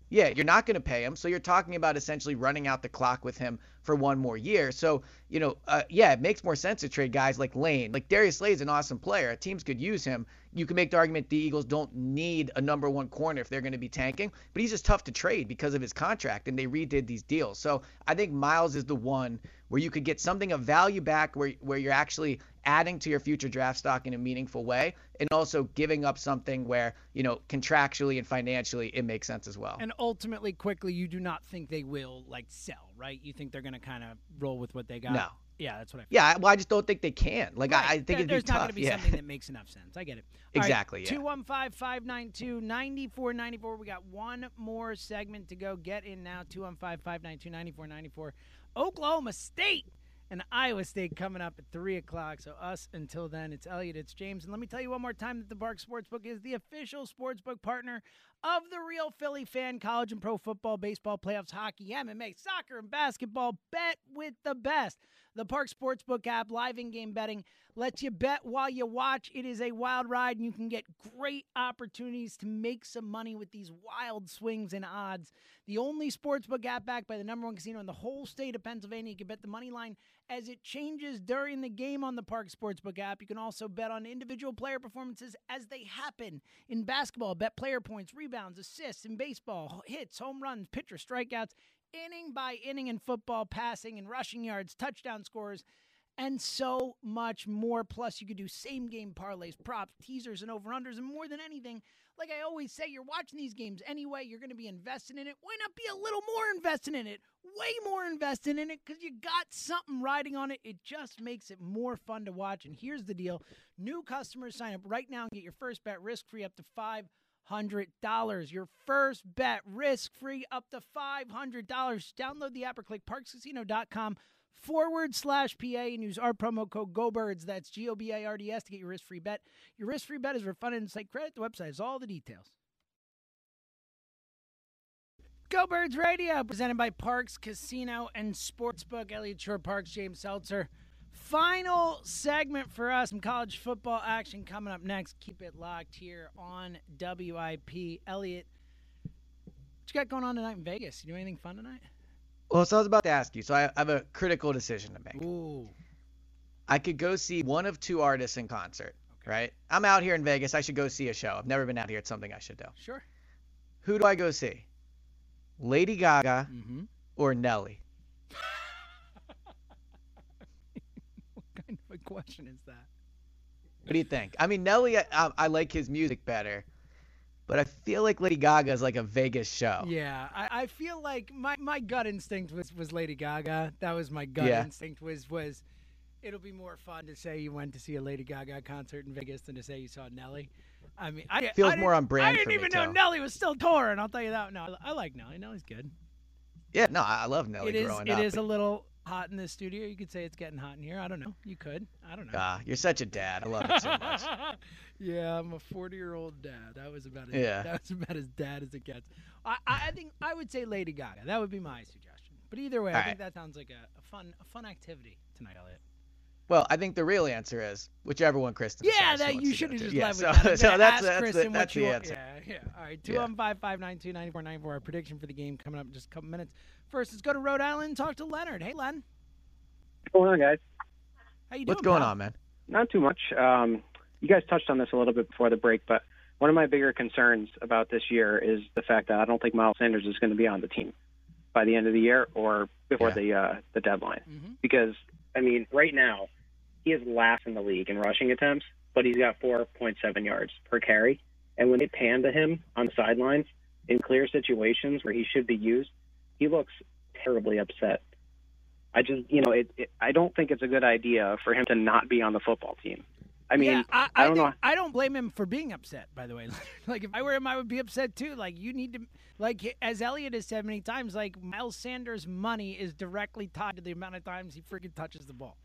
Yeah, you're not going to pay him. So you're talking about essentially running out the clock with him for one more year. So, you know, uh, yeah, it makes more sense to trade guys like Lane. Like Darius Slay's an awesome player. Teams could use him. You can make the argument the Eagles don't need a number one corner if they're going to be tanking, but he's just tough to trade because of his contract, and they redid these deals. So I think Miles is the one where you could get something of value back where, where you're actually adding to your future draft stock in a meaningful way and also giving up something where, you know, contractually and financially it makes sense as well. And ultimately, quickly, you do not think they will like sell, right? You think they're going to kind of roll with what they got. No. Yeah, that's what I. Yeah, well, I just don't think they can. Like, I, I think There- it'd be there's not going to be yeah. something that makes enough sense. I get it. Exactly, yeah. 215 592 9494. We got one more segment to go. Get in now. 215 592 9494. Oklahoma State and Iowa State coming up at 3 o'clock. So, us until then, it's Eliot, it's James. And let me tell you one more time that the Parx Sportsbook is the official sportsbook partner of the Real Philly fan, college and pro football, baseball, playoffs, hockey, MMA, soccer, and basketball. Bet with the best. The Parx Sportsbook app, live in game betting, lets you bet while you watch. It is a wild ride, and you can get great opportunities to make some money with these wild swings and odds. The only sportsbook app backed by the number one casino in the whole state of Pennsylvania. You can bet the money line as it changes during the game on the Parx Sportsbook app. You can also bet on individual player performances as they happen. In basketball, bet player points, rebounds, assists. In baseball, hits, home runs, pitcher strikeouts, inning by inning in football, passing and rushing yards, touchdown scores, and so much more. Plus, you could do same game parlays, props, teasers, and over unders, and more than anything. Like I always say, you're watching these games anyway. You're going to be invested in it. Why not be a little more invested in it? Way more invested in it because you got something riding on it. It just makes it more fun to watch. And here's the deal new customers sign up right now and get your first bet risk free up to five hundred dollars. Your first bet risk free up to five hundred dollars. Download the app or click parxcasino.com forward slash PA and use our promo code GoBirds. That's G O B I R D S to get your risk free bet. Your risk free bet is refunded and site credit. The website has all the details. Go Birds Radio, presented by Parx Casino and Sportsbook. Eliot Shorr-Parks, James Seltzer. Final segment for us. Some college football action coming up next. Keep it locked here on WIP. Eliot, what you got going on tonight in Vegas? You do anything fun tonight? Well, so I was about to ask you. So I I have a critical decision to make. Ooh. I could go see one of two artists in concert, right? I'm out here in Vegas. I should go see a show. I've never been out here. It's something I should do. Sure. Who do I go see? Lady Gaga Mm-hmm. or Nelly? What kind of a question is that? What do you think? I mean, Nelly, I, I like his music better, but I feel like Lady Gaga is like a Vegas show. Yeah, I, I feel like my, my gut instinct was, was Lady Gaga. That was my gut yeah. instinct was was it'll be more fun to say you went to see a Lady Gaga concert in Vegas than to say you saw Nelly. I mean, I feels I more on brand. I didn't even know too. Nelly was still touring. I'll tell you that. No, I like Nelly. Nelly's good. Yeah, no, I love Nelly it is, growing it up. It is a little hot in this studio. You could say it's getting hot in here. I don't know. You could. I don't know. Ah, you're such a dad. I love it so much. yeah, I'm a 40 year old dad. That was about as, yeah. That was about as dad as it gets. I, I think I would say Lady Gaga. That would be my suggestion. But either way, All I right. think that sounds like a, a fun a fun activity tonight, Eliot. Well, I think the real answer is whichever one Kristen. Yeah, that you should have just yeah, led so, with that. I'm so that's that's Kristen the, that's the want. answer. Yeah, yeah. All right, Yeah. two one five five nine two ninety four ninety four. Our prediction for the game coming up in just a couple minutes. First, let's go to Rhode Island and talk to Leonard. Hey, Len. What's going on, guys? How you doing? What's going pal? on, man? Not too much. Um, you guys touched on this a little bit before the break, but one of my bigger concerns about this year is the fact that I don't think Miles Sanders is going to be on the team by the end of the year or before Yeah. the uh, the deadline. Mm-hmm. Because I mean, right now he is last in the league in rushing attempts, but he's got 4.7 yards per carry. And when they pan to him on the sidelines in clear situations where he should be used, he looks terribly upset. I just, you know, it, it, I don't think it's a good idea for him to not be on the football team. I mean, yeah, I, I don't think- know. I don't blame him for being upset. By the way, like if I were him, I would be upset too. Like you need to, like as Eliot has said many times, like Miles Sanders' money is directly tied to the amount of times he freaking touches the ball.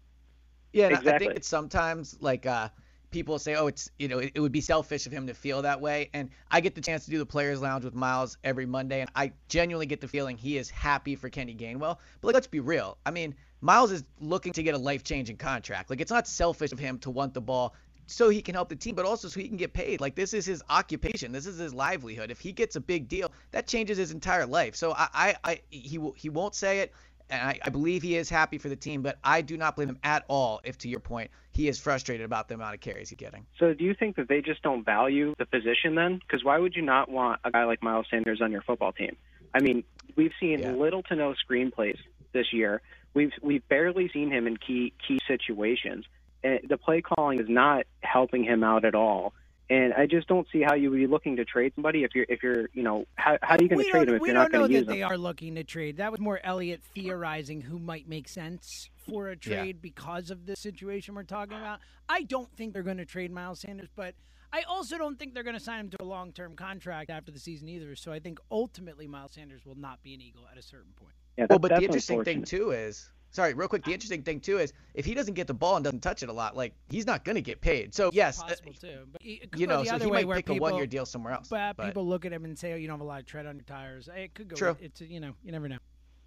Yeah, and I- I think it's sometimes like uh, people say, oh, it's you know, it, it would be selfish of him to feel that way. And I get the chance to do the players' lounge with Miles every Monday, and I genuinely get the feeling he is happy for Kenny Gainwell. But like, let's be real. I mean, Miles is looking to get a life-changing contract. Like, it's not selfish of him to want the ball so he can help the team, but also so he can get paid. Like this is his occupation. This is his livelihood. If he gets a big deal, that changes his entire life. So I, I, I he will, he won't say it, and I, I believe he is happy for the team, but I do not blame him at all. If to your point, he is frustrated about the amount of carries he's getting. So do you think that they just don't value the position then? Because why would you not want a guy like Miles Sanders on your football team? I mean, we've seen Yeah. little to no screenplays this year. We've we've barely seen him in key key situations. And the play calling is not helping him out at all. And I just don't see how you would be looking to trade somebody if you're if you're you know how how are you going to trade don't, if we you're don't going know to use them? We know that they are looking to trade. That was more Eliot theorizing who might make sense for a Yeah. trade because of the situation we're talking about. I don't think they're going to trade Miles Sanders, but I also don't think they're going to sign him to a long-term contract after the season either. So I think ultimately Miles Sanders will not be an Eagle at a certain point. Yeah, well, but the interesting thing too is, sorry, real quick. The interesting thing too is, if he doesn't get the ball and doesn't touch it a lot, like he's not going to get paid. So yes, uh, possible too. But it could you know, the so other he way might where pick a one-year deal somewhere else. But, but- people look at him and say, "Oh, you don't have a lot of tread on your tires." It could go. True. It's you know, you never know.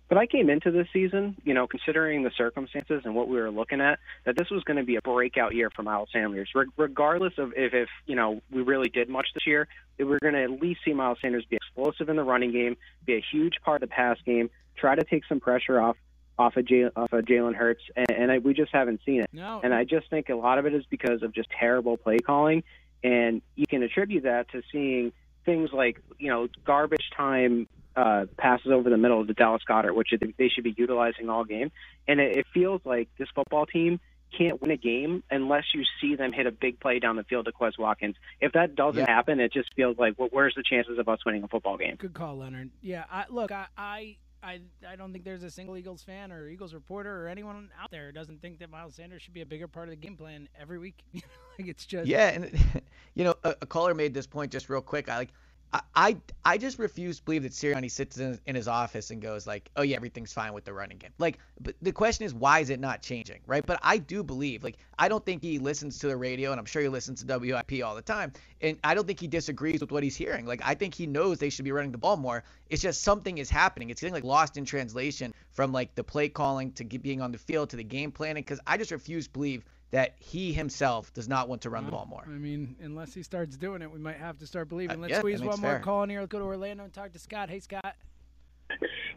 But I came into this season, you know, considering the circumstances and what we were looking at, that this was going to be a breakout year for Miles Sanders. Re- regardless of if, if, you know, we really did much this year, we we're going to at least see Miles Sanders be explosive in the running game, be a huge part of the pass game, try to take some pressure off off of, Jay, off of Jalen Hurts, and, and I, we just haven't seen it. No. And I just think a lot of it is because of just terrible play calling, and you can attribute that to seeing things like, you know, garbage time uh, passes over the middle to Dallas Goedert, which they should be utilizing all game. And it, it feels like this football team can't win a game unless you see them hit a big play down the field to Quez Watkins. If that doesn't Yeah. happen, it just feels like, well, where's the chances of us winning a football game? Good call, Leonard. Yeah, I, look, I, I, I, I don't think there's a single Eagles fan or Eagles reporter or anyone out there doesn't think that Miles Sanders should be a bigger part of the game plan every week. like it's just Yeah, and you know, a, a caller made this point just real quick. I like, I, I, just refuse to believe that Sirianni sits in, in his office and goes like, oh yeah, everything's fine with the running game. Like, but the question is, why is it not changing, right? But I do believe, like, I don't think he listens to the radio, and I'm sure he listens to WIP all the time, and I don't think he disagrees with what he's hearing. Like, I think he knows they should be running the ball more. It's just something is happening. It's getting like lost in translation from like the play calling to being on the field to the game planning. Because I just refuse to believe that he himself does not want to run the ball more. I mean, unless he starts doing it, we might have to start believing. Uh, Let's yeah, squeeze one more fair. call in here. Let's go to Orlando and talk to Scott. Hey, Scott.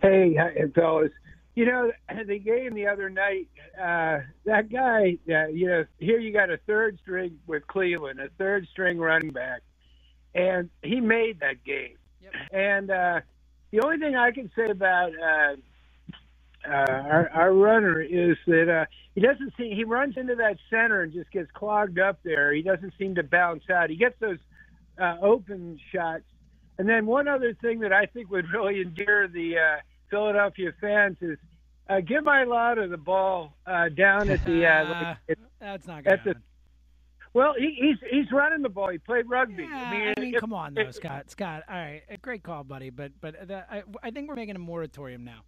Hey, fellas. You know, the game the other night, uh, that guy, uh, you know, here you got a third string with Cleveland, a third string running back, and he made that game. And uh, the only thing I can say about uh, uh, our, our runner is that uh, he doesn't seem he runs into that center and just gets clogged up there. He doesn't seem to bounce out. He gets those uh, open shots And then one other thing that I think would really endear the uh, Philadelphia fans is uh, give Mailata the ball uh, down at the. Uh, like, at, That's not going to. Well, he, he's he's running the ball. He played rugby. Yeah, I mean, I mean come on, though, Scott. Scott, all right, great call, buddy. But but the, I, I think we're making a moratorium now.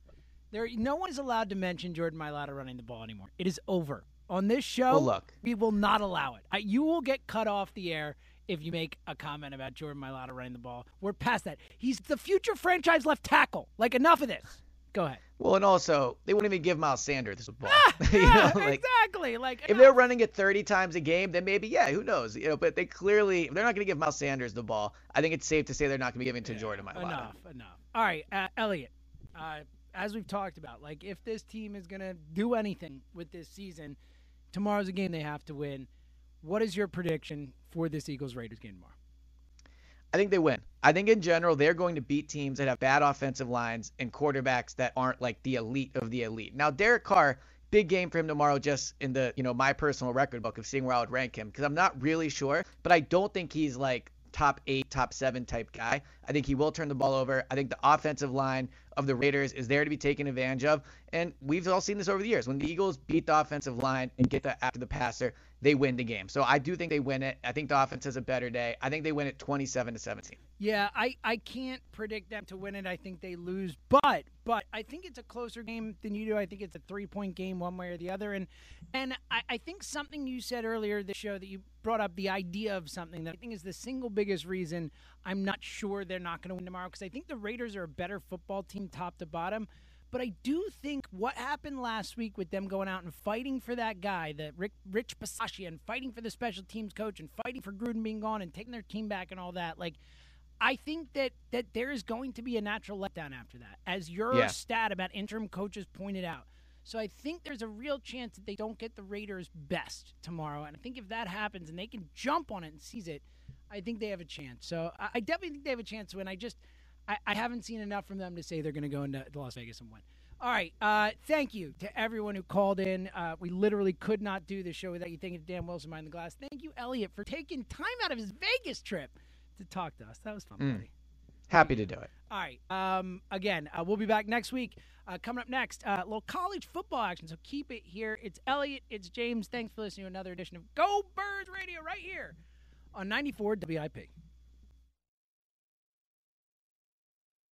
There, no one is allowed to mention Jordan Mailata running the ball anymore. It is over on this show. Well, look, we will not allow it. I, you will get cut off the air if you make a comment about Jordan Mailata running the ball. We're past that. He's the future franchise left tackle. Like enough of this. Go ahead. Well, and also they wouldn't even give Miles Sanders the ball. Ah, you yeah, know, like, exactly. Like if they're running it 30 times a game, then maybe yeah, who knows? You know, but they clearly they're not going to give Miles Sanders the ball. I think it's safe to say they're not going to be giving it to yeah, Jordan Mailata. Enough, enough. All right, uh, Eliot. Uh, as we've talked about, like if this team is going to do anything with this season, tomorrow's a game they have to win. What is your prediction for this Eagles Raiders game tomorrow? I think they win. I think in general they're going to beat teams that have bad offensive lines and quarterbacks that aren't like the elite of the elite. Now Derek Carr, big game for him tomorrow just in the, you know, my personal record book of seeing where I would rank him because I'm not really sure, but I don't think he's like top 8, top 7 type guy. I think he will turn the ball over. I think the offensive line of the Raiders is there to be taken advantage of. And we've all seen this over the years. When the Eagles beat the offensive line and get the after the passer, they win the game. So I do think they win it. I think the offense has a better day. I think they win it 27 to 17. Yeah, I, I can't predict them to win it. I think they lose, but but I think it's a closer game than you do. I think it's a three point game one way or the other. And and I, I think something you said earlier the show that you brought up the idea of something that I think is the single biggest reason I'm not sure they're not going to win tomorrow because I think the Raiders are a better football team top to bottom. But I do think what happened last week with them going out and fighting for that guy, the Rick, Rich Bisaccia, and fighting for the special teams coach and fighting for Gruden being gone and taking their team back and all that, like I think that that there is going to be a natural letdown after that, as your Yeah. stat about interim coaches pointed out. So I think there's a real chance that they don't get the Raiders' best tomorrow, and I think if that happens and they can jump on it and seize it, I think they have a chance. So I, I definitely think they have a chance to win. I just I, I haven't seen enough from them to say they're going to go into Las Vegas and win. All right. Uh, thank you to everyone who called in. Uh, we literally could not do the show without you. Thank you to Dan Wilson behind the glass. Thank you, Eliot, for taking time out of his Vegas trip to talk to us. That was fun, Mm. buddy. Happy to do it. All right. Um, again, uh, we'll be back next week. Uh, coming up next, uh, little college football action. So keep it here. It's Eliot. It's James. Thanks for listening to another edition of Go Birds Radio right here on 94 WIP.